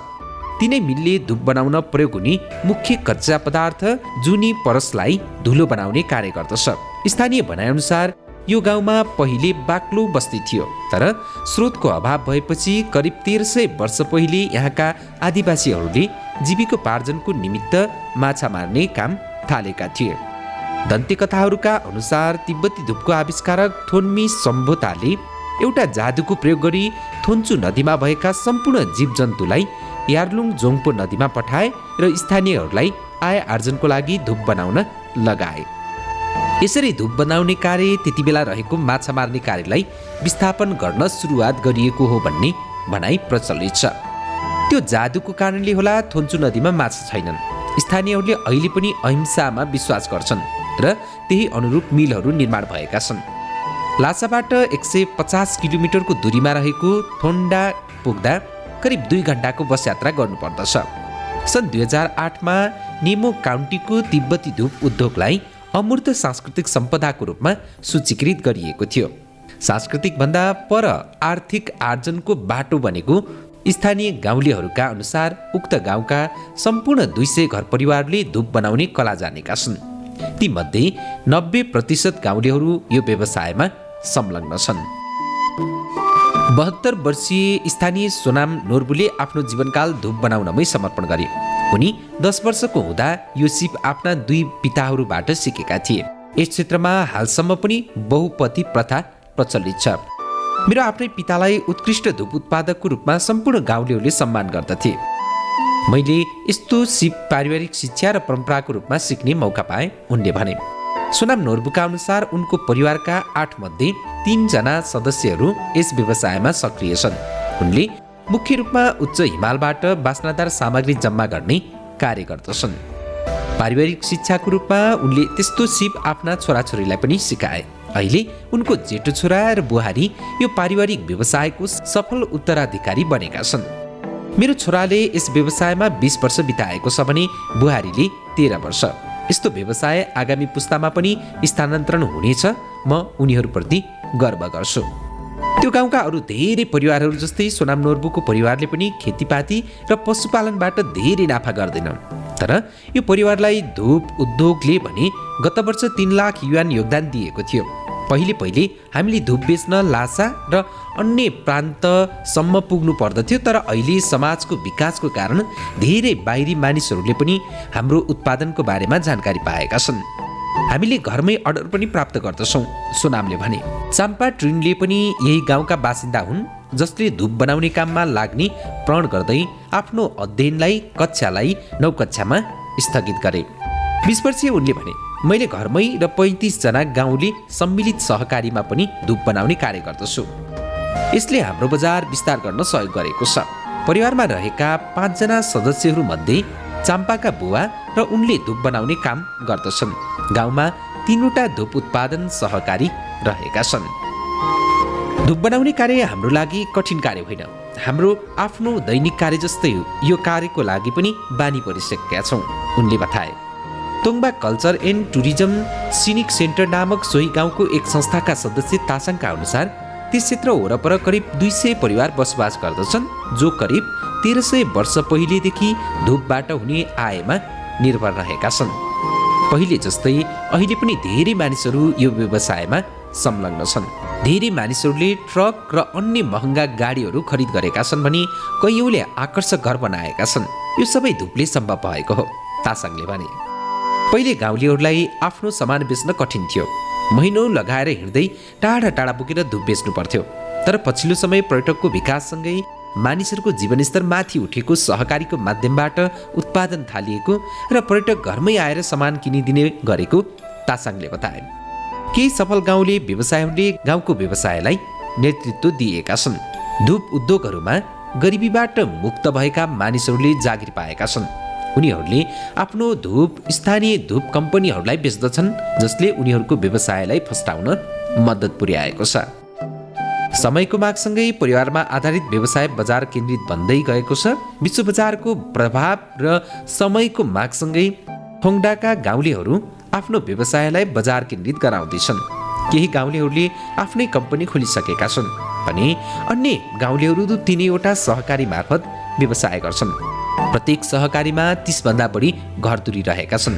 तिनै मिलले धुप बनाउन प्रयोग हुने मुख्य कच्चा पदार्थ जुनी परसलाई धुलो बनाउने कार्य गर्दछ स्थानीय भनाइअनुसार यो गाउँमा पहिले बाक्लो बस्ती थियो तर स्रोतको अभाव भएपछि करिब तेह्र सय वर्ष पहिले यहाँका आदिवासीहरूले जीविकोपार्जनको निमित्त माछा मार्ने काम थालेका थिए दन्त्यकथाहरूका अनुसार तिब्बती धुपको आविष्कारक थोन्मी सम्भोताले एउटा जादुको प्रयोग गरी थोन्चु नदीमा भएका सम्पूर्ण जीवजन्तुलाई यार्लुङ जोङपो नदीमा पठाए र स्थानीयहरूलाई आय आर्जनको लागि धुप बनाउन लगाए यसरी धुप बनाउने कार्य त्यति बेला रहेको माछा मार्ने कार्यलाई विस्थापन गर्न सुरुवात गरिएको हो भन्ने भनाइ प्रचलित छ त्यो जादुको कारणले होला थोन्चु नदीमा माछा छैनन् स्थानीयहरूले अहिले पनि अहिंसामा विश्वास गर्छन् र त्यही अनुरूप मिलहरू निर्माण भएका छन् लासाबाट एक सय पचास किलोमिटरको दूरीमा रहेको थोन्डा पुग्दा करिब दुई घन्टाको बस यात्रा गर्नुपर्दछ सन् दुई हजार आठमा नेमो काउन्टीको तिब्बती धुप उद्योगलाई अमूर्त सांस्कृतिक सम्पदाको रूपमा सूचीकृत गरिएको थियो सांस्कृतिकभन्दा पर आर्थिक आर्जनको बाटो बनेको स्थानीय गाउँलेहरूका अनुसार उक्त गाउँका सम्पूर्ण दुई सय घर परिवारले धुप बनाउने कला जानेका छन् तीमध्ये नब्बे प्रतिशत गाउँलेहरू यो व्यवसायमा संलग्न छन् बहत्तर वर्षीय स्थानीय सोनाम नोर्बुले आफ्नो जीवनकाल धुप बनाउनमै समर्पण गरे उनी दस वर्षको हुँदा यो सिप आफ्ना दुई पिताहरूबाट सिकेका थिए यस क्षेत्रमा हालसम्म पनि बहुपति प्रथा प्रचलित छ मेरो आफ्नै पितालाई उत्कृष्ट धुप उत्पादकको रूपमा सम्पूर्ण गाउँलेहरूले सम्मान गर्दथे मैले यस्तो सिप पारिवारिक शिक्षा र परम्पराको रूपमा सिक्ने मौका पाएँ उनले भने सोनाम नोर्बुका अनुसार उनको परिवारका आठ मध्ये तिनजना सदस्यहरू यस व्यवसायमा सक्रिय छन् उनले मुख्य रूपमा उच्च हिमालबाट बास्नादार सामग्री जम्मा गर्ने कार्य गर्दछन् पारिवारिक शिक्षाको रूपमा उनले त्यस्तो सिप आफ्ना छोराछोरीलाई पनि सिकाए अहिले उनको जेठो छोरा र बुहारी यो पारिवारिक व्यवसायको सफल उत्तराधिकारी बनेका छन् मेरो छोराले यस व्यवसायमा बिस वर्ष बिताएको छ भने बुहारीले तेह्र वर्ष यस्तो व्यवसाय आगामी पुस्तामा पनि स्थानान्तरण हुनेछ म उनीहरूप्रति गर्व गर्छु त्यो गाउँका अरू धेरै परिवारहरू जस्तै सोनाम नोर्बुको परिवारले पनि खेतीपाती र पशुपालनबाट धेरै नाफा गर्दैन तर यो परिवारलाई धुप उद्योगले भने गत वर्ष तिन लाख युवान योगदान दिएको थियो पहिले पहिले हामीले धुप बेच्न लासा र अन्य प्रान्तसम्म पुग्नु पर्दथ्यो तर अहिले समाजको विकासको कारण धेरै बाहिरी मानिसहरूले पनि हाम्रो उत्पादनको बारेमा जानकारी पाएका छन् हामीले घरमै अर्डर पनि प्राप्त गर्दछौँ सोनामले भने चाम्पा ट्रिनले पनि यही गाउँका बासिन्दा हुन् जसले धुप बनाउने काममा लाग्ने प्रण गर्दै आफ्नो अध्ययनलाई कक्षालाई नौकक्षामा स्थगित गरे बिस वर्षीय उनले भने मैले घरमै र पैँतिसजना गाउँले सम्मिलित सहकारीमा पनि धुप बनाउने कार्य गर्दछु यसले हाम्रो बजार विस्तार गर्न सहयोग गरेको छ परिवारमा रहेका पाँचजना सदस्यहरूमध्ये चाम्पाका बुवा र उनले धुप बनाउने काम गर्दछन् गाउँमा तिनवटा धुप उत्पादन सहकारी रहेका छन् धुप बनाउने कार्य हाम्रो लागि कठिन कार्य होइन हाम्रो आफ्नो दैनिक कार्य जस्तै यो कार्यको लागि पनि बानी परिसकेका छौँ उनले बताए Tongba culture and tourism scenic centre नामक सोही गाउँको एक संस्थाका सदस्य तासाङका अनुसार त्यस क्षेत्र वरपर करिब दुई सय परिवार बसोबास गर्दछन् जो करिब तेह्र सय वर्ष पहिलेदेखि धुपबाट हुने आयमा निर्भर रहेका छन् पहिले जस्तै अहिले पनि धेरै मानिसहरू यो व्यवसायमा संलग्न छन् धेरै मानिसहरूले ट्रक र अन्य महँगा गाडीहरू खरिद गरेका छन् भने कैयौँले आकर्षक घर बनाएका छन् यो सबै धुपले सम्भव भएको हो तासाङले भने पहिले गाउँलेहरूलाई आफ्नो सामान बेच्न कठिन थियो महिनौ लगाएर हिँड्दै टाढा टाढा पुगेर धुप बेच्नु पर्थ्यो तर पछिल्लो समय पर्यटकको विकाससँगै मानिसहरूको जीवनस्तर माथि उठेको सहकारीको माध्यमबाट उत्पादन थालिएको र पर्यटक घरमै आएर सामान किनिदिने गरेको तासाङले बताए केही सफल गाउँले व्यवसायहरूले गाउँको व्यवसायलाई नेतृत्व दिएका छन् धुप उद्योगहरूमा गरिबीबाट मुक्त भएका मानिसहरूले जागिर पाएका छन् उनीहरूले आफ्नो धुप स्थानीय धुप कम्पनीहरूलाई बेच्दछन् जसले उनीहरूको व्यवसायलाई फस्टाउन मद्दत पुर्याएको छ समयको मागसँगै परिवारमा आधारित व्यवसाय बजार केन्द्रित बन्दै गएको छ विश्व बजारको प्रभाव र समयको मागसँगै फोङडाका गाउँलेहरू आफ्नो व्यवसायलाई बजार केन्द्रित गराउँदैछन् केही गाउँलेहरूले आफ्नै कम्पनी खोलिसकेका छन् भने अन्य गाउँलेहरू तिनैवटा सहकारी मार्फत व्यवसाय गर्छन् प्रत्येक सहकारीमा तिसभन्दा बढी घरधुरी रहेका छन्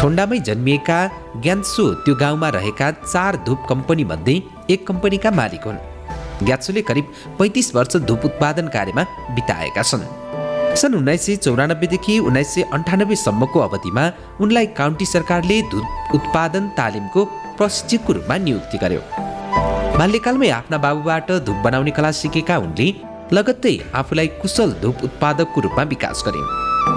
ठोन्डामै जन्मिएका ग्यान्सो त्यो गाउँमा रहेका चार धुप कम्पनीमध्ये एक कम्पनीका मालिक हुन् ग्यात्सोले करिब पैँतिस वर्ष धुप उत्पादन कार्यमा बिताएका छन् सन् उन्नाइस सय चौरानब्बेदेखि उन्नाइस सय अन्ठानब्बेसम्मको अवधिमा उनलाई काउन्टी सरकारले धुप उत्पादन तालिमको प्रशिक्षकको रूपमा नियुक्ति गर्यो बाल्यकालमै आफ्ना बाबुबाट धुप बनाउने कला सिकेका उनले लगत्तै आफूलाई कुशल धूप उत्पादकको रूपमा विकास गरे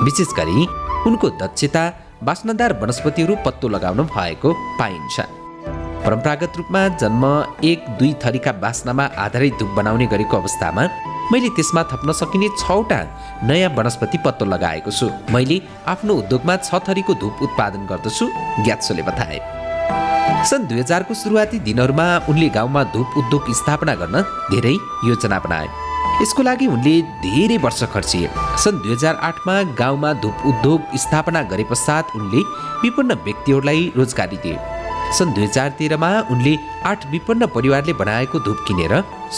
विशेष गरी उनको दक्षता बास्नदार वनस्पतिहरू पत्तो लगाउन भएको पाइन्छ परम्परागत रूपमा जन्म एक दुई थरीका बास्नामा आधारित धूप बनाउने गरेको अवस्थामा मैले त्यसमा थप्न सकिने छवटा नयाँ वनस्पति पत्तो लगाएको छु मैले आफ्नो उद्योगमा छ थरीको धुप उत्पादन गर्दछु ग्यात्सोले बताए सन् दुई हजारको सुरुवाती दिनहरूमा उनले गाउँमा धुप उद्योग स्थापना गर्न धेरै योजना बनाए यसको लागि उनले धेरै वर्ष खर्चिए सन् दुई हजार आठमा गाउँमा धुप उद्योग स्थापना गरे पश्चात उनले विपन्न व्यक्तिहरूलाई रोजगारी दिए सन् दुई हजार तेह्रमा उनले आठ विपन्न परिवारले बनाएको धुप किनेर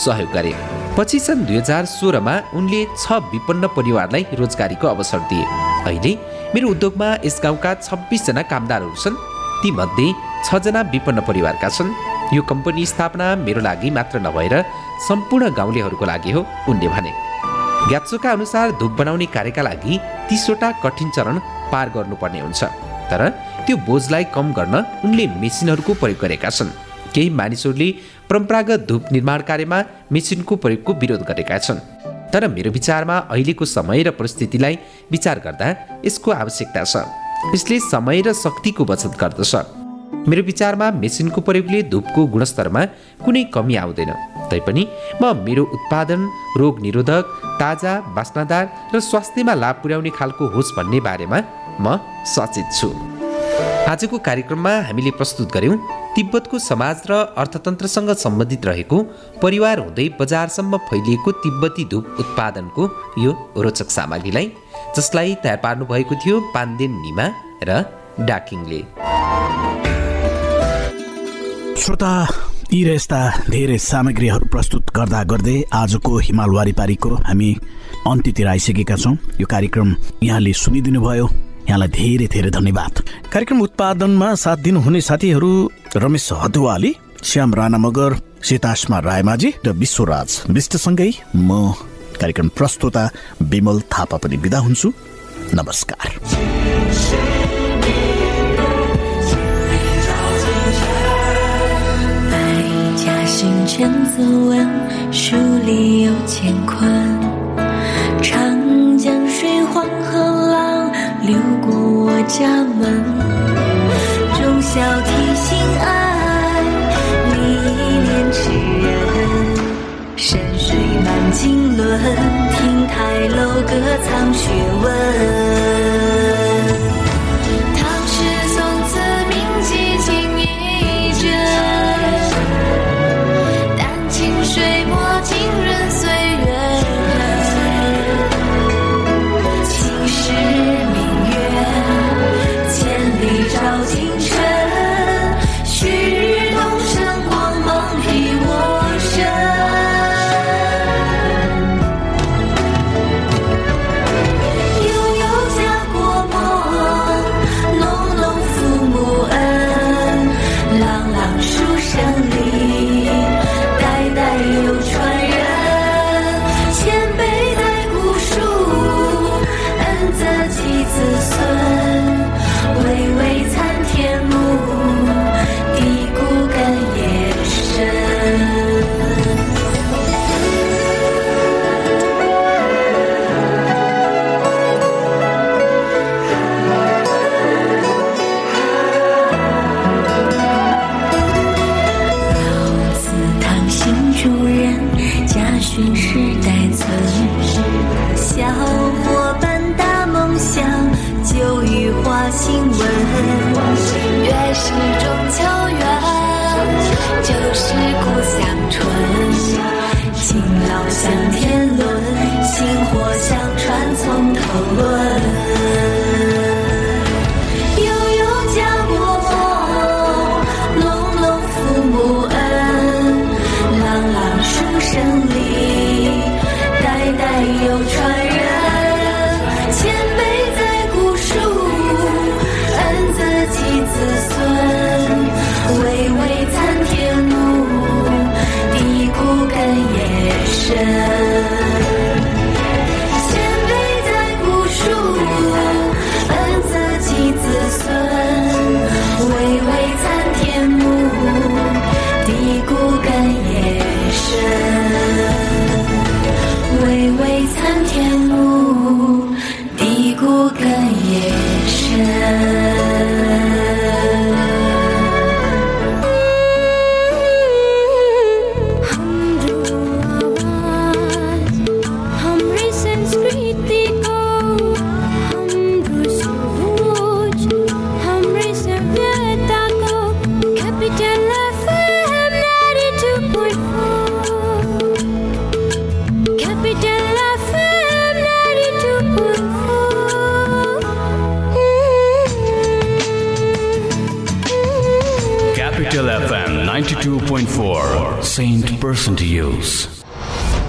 सहयोग गरे पछि सन् दुई हजार सोह्रमा उनले छ विपन्न परिवारलाई रोजगारीको अवसर दिए अहिले मेरो उद्योगमा यस गाउँका छब्बिसजना कामदारहरू छन् तीमध्ये छजना विपन्न परिवारका छन् यो कम्पनी स्थापना मेरो लागि मात्र नभएर सम्पूर्ण गाउँलेहरूको लागि हो उनले भने ग्याप्सोका अनुसार धुप बनाउने कार्यका लागि तिसवटा कठिन चरण पार गर्नुपर्ने हुन्छ तर त्यो बोझलाई कम गर्न उनले मेसिनहरूको प्रयोग गरेका छन् केही मानिसहरूले परम्परागत धुप निर्माण कार्यमा मेसिनको प्रयोगको विरोध गरेका छन् तर मेरो विचारमा अहिलेको समय र परिस्थितिलाई विचार गर्दा यसको आवश्यकता छ यसले समय र शक्तिको बचत गर्दछ मेरो विचारमा मेसिनको प्रयोगले धुपको गुणस्तरमा कुनै कमी आउँदैन तैपनि म मेरो उत्पादन रोग निरोधक ताजा बास्नादार र स्वास्थ्यमा लाभ पुर्याउने खालको होस् भन्ने बारेमा म सचेत छु आजको कार्यक्रममा हामीले प्रस्तुत गऱ्यौँ तिब्बतको समाज र अर्थतन्त्रसँग सम्बन्धित रहेको परिवार हुँदै बजारसम्म फैलिएको तिब्बती धुप उत्पादनको यो रोचक सामग्रीलाई जसलाई तयार पार्नुभएको थियो पान्देन निमा र डाकिङले श्रोता यी र यस्ता धेरै सामग्रीहरू प्रस्तुत गर्दा गर्दै आजको हिमाल वारिपारीको हामी अन्त्यतिर आइसकेका छौँ यो कार्यक्रम यहाँले सुनिदिनु भयो यहाँलाई धेरै धेरै धन्यवाद कार्यक्रम उत्पादनमा साथ दिनुहुने साथीहरू रमेश हदुवाली श्याम राणा मगर सीतास्मा रायमाझी र विश्वराज विष्टसँगै म कार्यक्रम प्रस्तुता विमल थापा पनि बिदा हुन्छु नमस्कार 清晨自问，书里有乾坤。长江水，黄河浪，流过我家门。钟孝提心爱，你一念痴人。山水满经纶，亭台楼阁藏学问。月是中秋圆，就是故乡醇，勤劳像天伦，薪火相传从头论。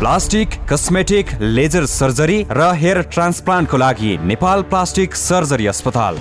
प्लास्टिक कस्मेटिक लेजर सर्जरी र हेयर ट्रान्सप्लान्टको लागि नेपाल प्लास्टिक सर्जरी अस्पताल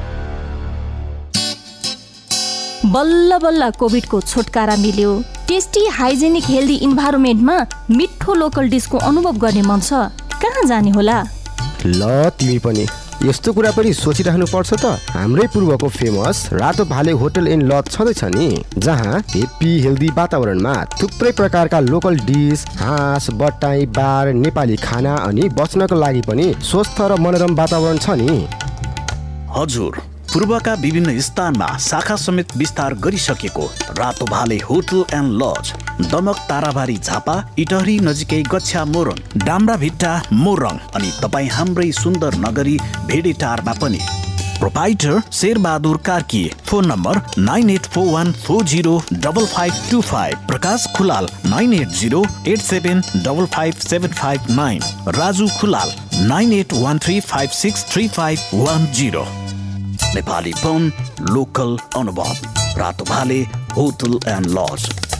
बल्ल बल्ल कोभिडको छुटकारा मिल्यो टेस्टी हाइजेनिक हेल्दी इन्भाइरोमेन्टमा मिठो लोकल डिसको अनुभव गर्ने मन छ कहाँ जाने होला ल तिमी पनि यस्तो कुरा पनि सोचिराख्नु पर्छ त हाम्रै पूर्वको famous Rato Bhale hotel and lodge छँदैछ नि जहाँ हेप्पी हेल्दी वातावरणमा थुप्रै प्रकारका लोकल डिस हाँस बट्टाई बार नेपाली खाना अनि बस्नको लागि पनि स्वस्थ र मनोरम वातावरण छ नि हजुर पूर्वका विभिन्न स्थानमा शाखा समेत विस्तार गरिसकेको Rato Bhale hotel and lodge Damak Tarabari Jhapa Itahari नजिकै गच्छा मोरङ डाम्रा भिट्टा मोरङ अनि तपाईँ हाम्रै सुन्दर नगरी भेडेटारमा पनि proprietor Sherbahadur Karki phone number nine eight four one four zero double five two five Prakash Khulal nine eight zero eight seven double five seven five nine Raju Khulal nine eight one three five six three five one zero नेपालीपन local अनुभव Rato Bhale hotel and lodge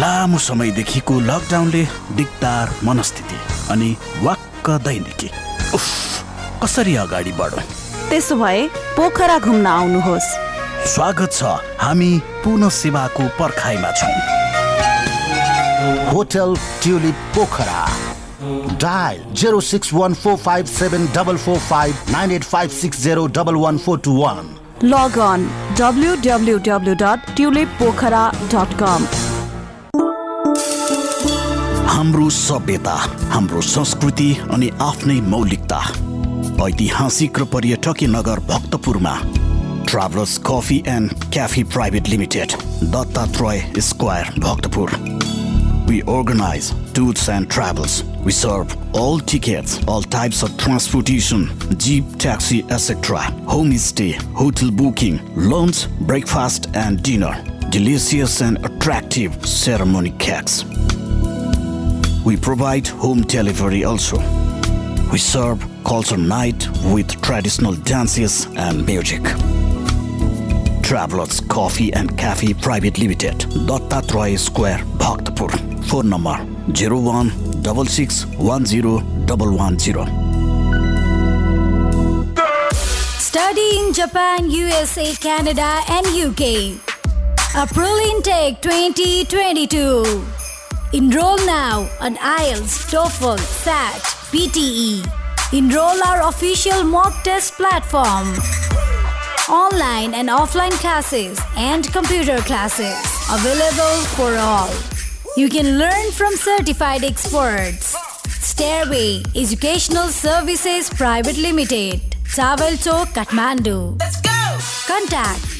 लामो समयदेखिको लकडाउनले दिगदार मनस्थिति अनि वाक्क दैनिकी उफ कसरी अगाडि बढौँ त्यसो भए पोखरा घुम्न आउनुहोस् स्वागत छ हामी पुनः सेवाको पर्खाइमा छौँ hotel tulip Pokhara dial zero six one four five seven double four five nine eight five six zero double one four two one log on W W W dot tulip Pokhara dot com हाम्रो सभ्यता हाम्रो संस्कृति अनि आफ्नै मौलिकता ऐतिहासिक र पर्यटकीय नगर भक्तपुरमा travels coffee and cafe private limited Dattatreya square Bhaktapur भक्तपुरज tours and travels transportation jeep taxi etcetera home stay hotel booking lunch breakfast and dinner delicious and attractive ceremonic We provide home delivery also. We serve culture night with traditional dances and music. Travelers Coffee and Cafe Private Limited, Dottatroy Square, Bhaktapur. Phone number 01 Study in Japan, USA, Canada, and UK. April Intake 2022. Enroll now on IELTS, TOEFL, SAT, PTE. Enroll our official mock test platform. Online and offline classes and computer classes available for all. You can learn from certified experts. Stairway Educational Services Private Limited, Tawel Kathmandu. Let's go! Contact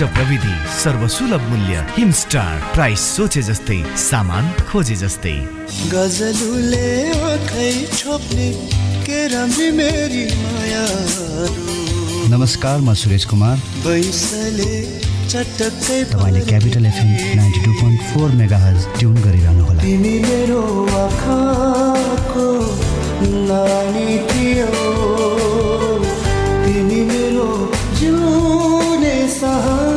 उच्च प्रविधि सर्वसुलभ मूल्य Himstar price सोचे जस्तै सामान खोजे जस्तै गजलुले मेरी माया नमस्कार म सुरेश कुमार तपाईँले capital FM ninety two point four megahertz tune गरिरहनु होला तिमी मेरो नानी तिमी मेरो जुने सहा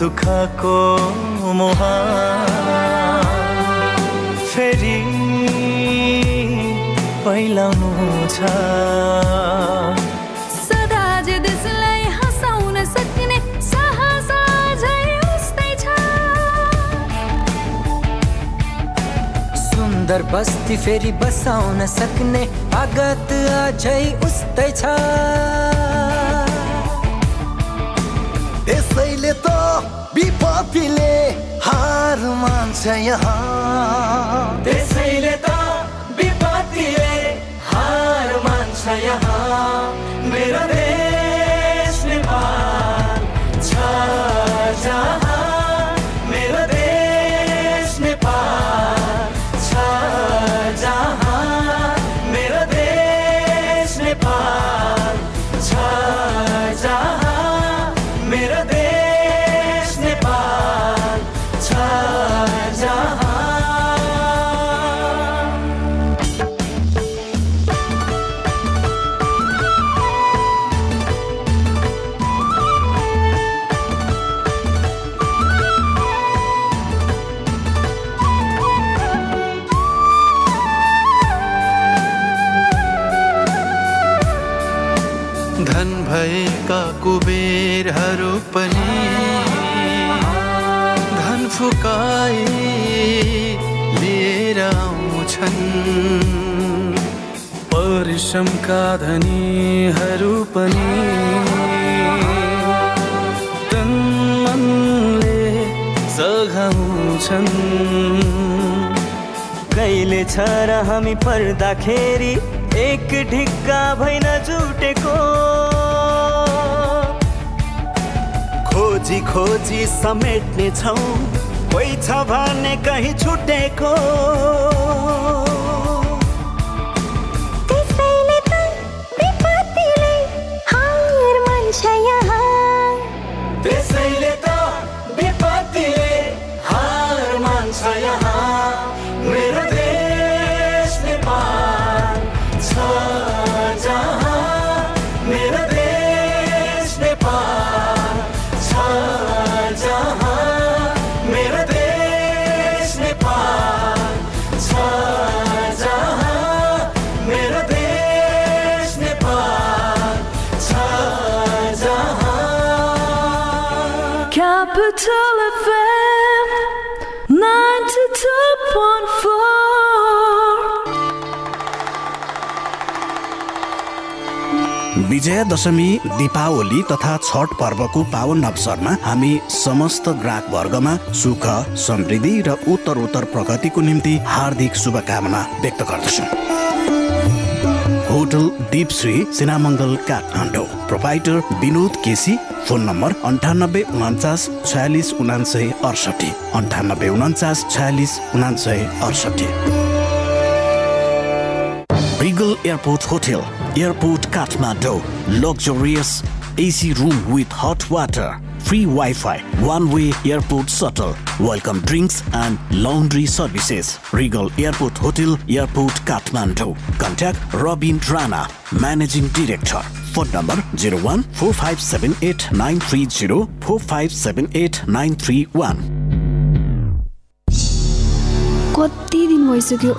सुखको मुहा फेरि पहिलाउनु छ सुन्दर बस्ती फेरि बसाउन सक्ने आगत अझै उस्तै छ कतिले हार मान्छ यहाँ पनि धन फुकाई लिएर आउँछन् परिश्रमका धनीहरू पनि मनले सघाउँछन् कहिले छ र हामी पर्दाखेरि एक ढिक्का भइन जुटेको खोजी खोजी समेट्ने छौ कोही छ भने कहीँ छुटेको विजया दशमी दीपावली तथा छठ पर्वको पावन अवसरमा हामी समस्त ग्राहक वर्गमा सुख समृद्धि र उत्तर उत्तर प्रगतिको निम्ति हार्दिक शुभकामना व्यक्त गर्दछौँ hotel Dipshree Sinamangal Kathmandu provider Binod KC phone number अन्ठानब्बे उनान्चास छयालिस उनान्सय अडसठी अन्ठानब्बे उनान्चास छयालिस उनान्सय अडसठी Regal airport hotel airport Kathmandu luxurious AC room with hot water free wifi one way airport shuttle welcome drinks and laundry services Regal airport hotel airport Kathmandu contact Rabin Rana managing director phone number zero one four five seven eight nine three zero four five seven eight nine three one कति दिन भइसक्यो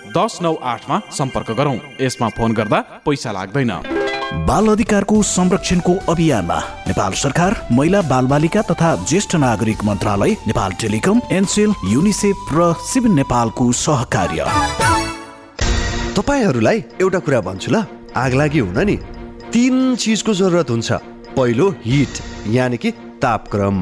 दस नौ आठमा सम्पर्क गरौँ यसमा phone गर्दा पैसा लाग्दैन बाल अधिकारको संरक्षणको अभियानमा नेपाल सरकार महिला बालबालिका तथा ज्येष्ठ नागरिक मन्त्रालय नेपाल टेलिकम एनसेल युनिसेफ र सिभ नेपालको सहकार्य तपाईँहरूलाई एउटा कुरा भन्छु ल आग लागि हुन नि तिन चिजको जरुरत हुन्छ पहिलो हिट यानि कि तापक्रम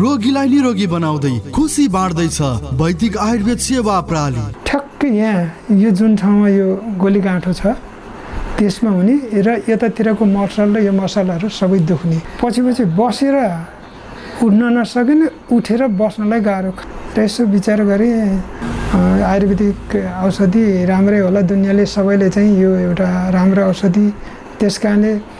रोगीलाई निरोगी बनाउँदै खुसी बाँड्दैछ वैदिक आयुर्वेद सेवा प्रणाली ठ्याक्कै यहाँ यो जुन ठाउँमा यो गोली गाँठो छ त्यसमा हुने र यतातिरको मसल र यो मसलाहरू सबै दुख्ने पछि पछि बसेर उठ्न नसकिने उठेर बस्नलाई गाह्रो र यसो विचार गरेँ आयुर्वेदिक औषधि राम्रै होला दुनियाँले सबैले चाहिँ यो एउटा राम्रो औषधि त्यस कारणले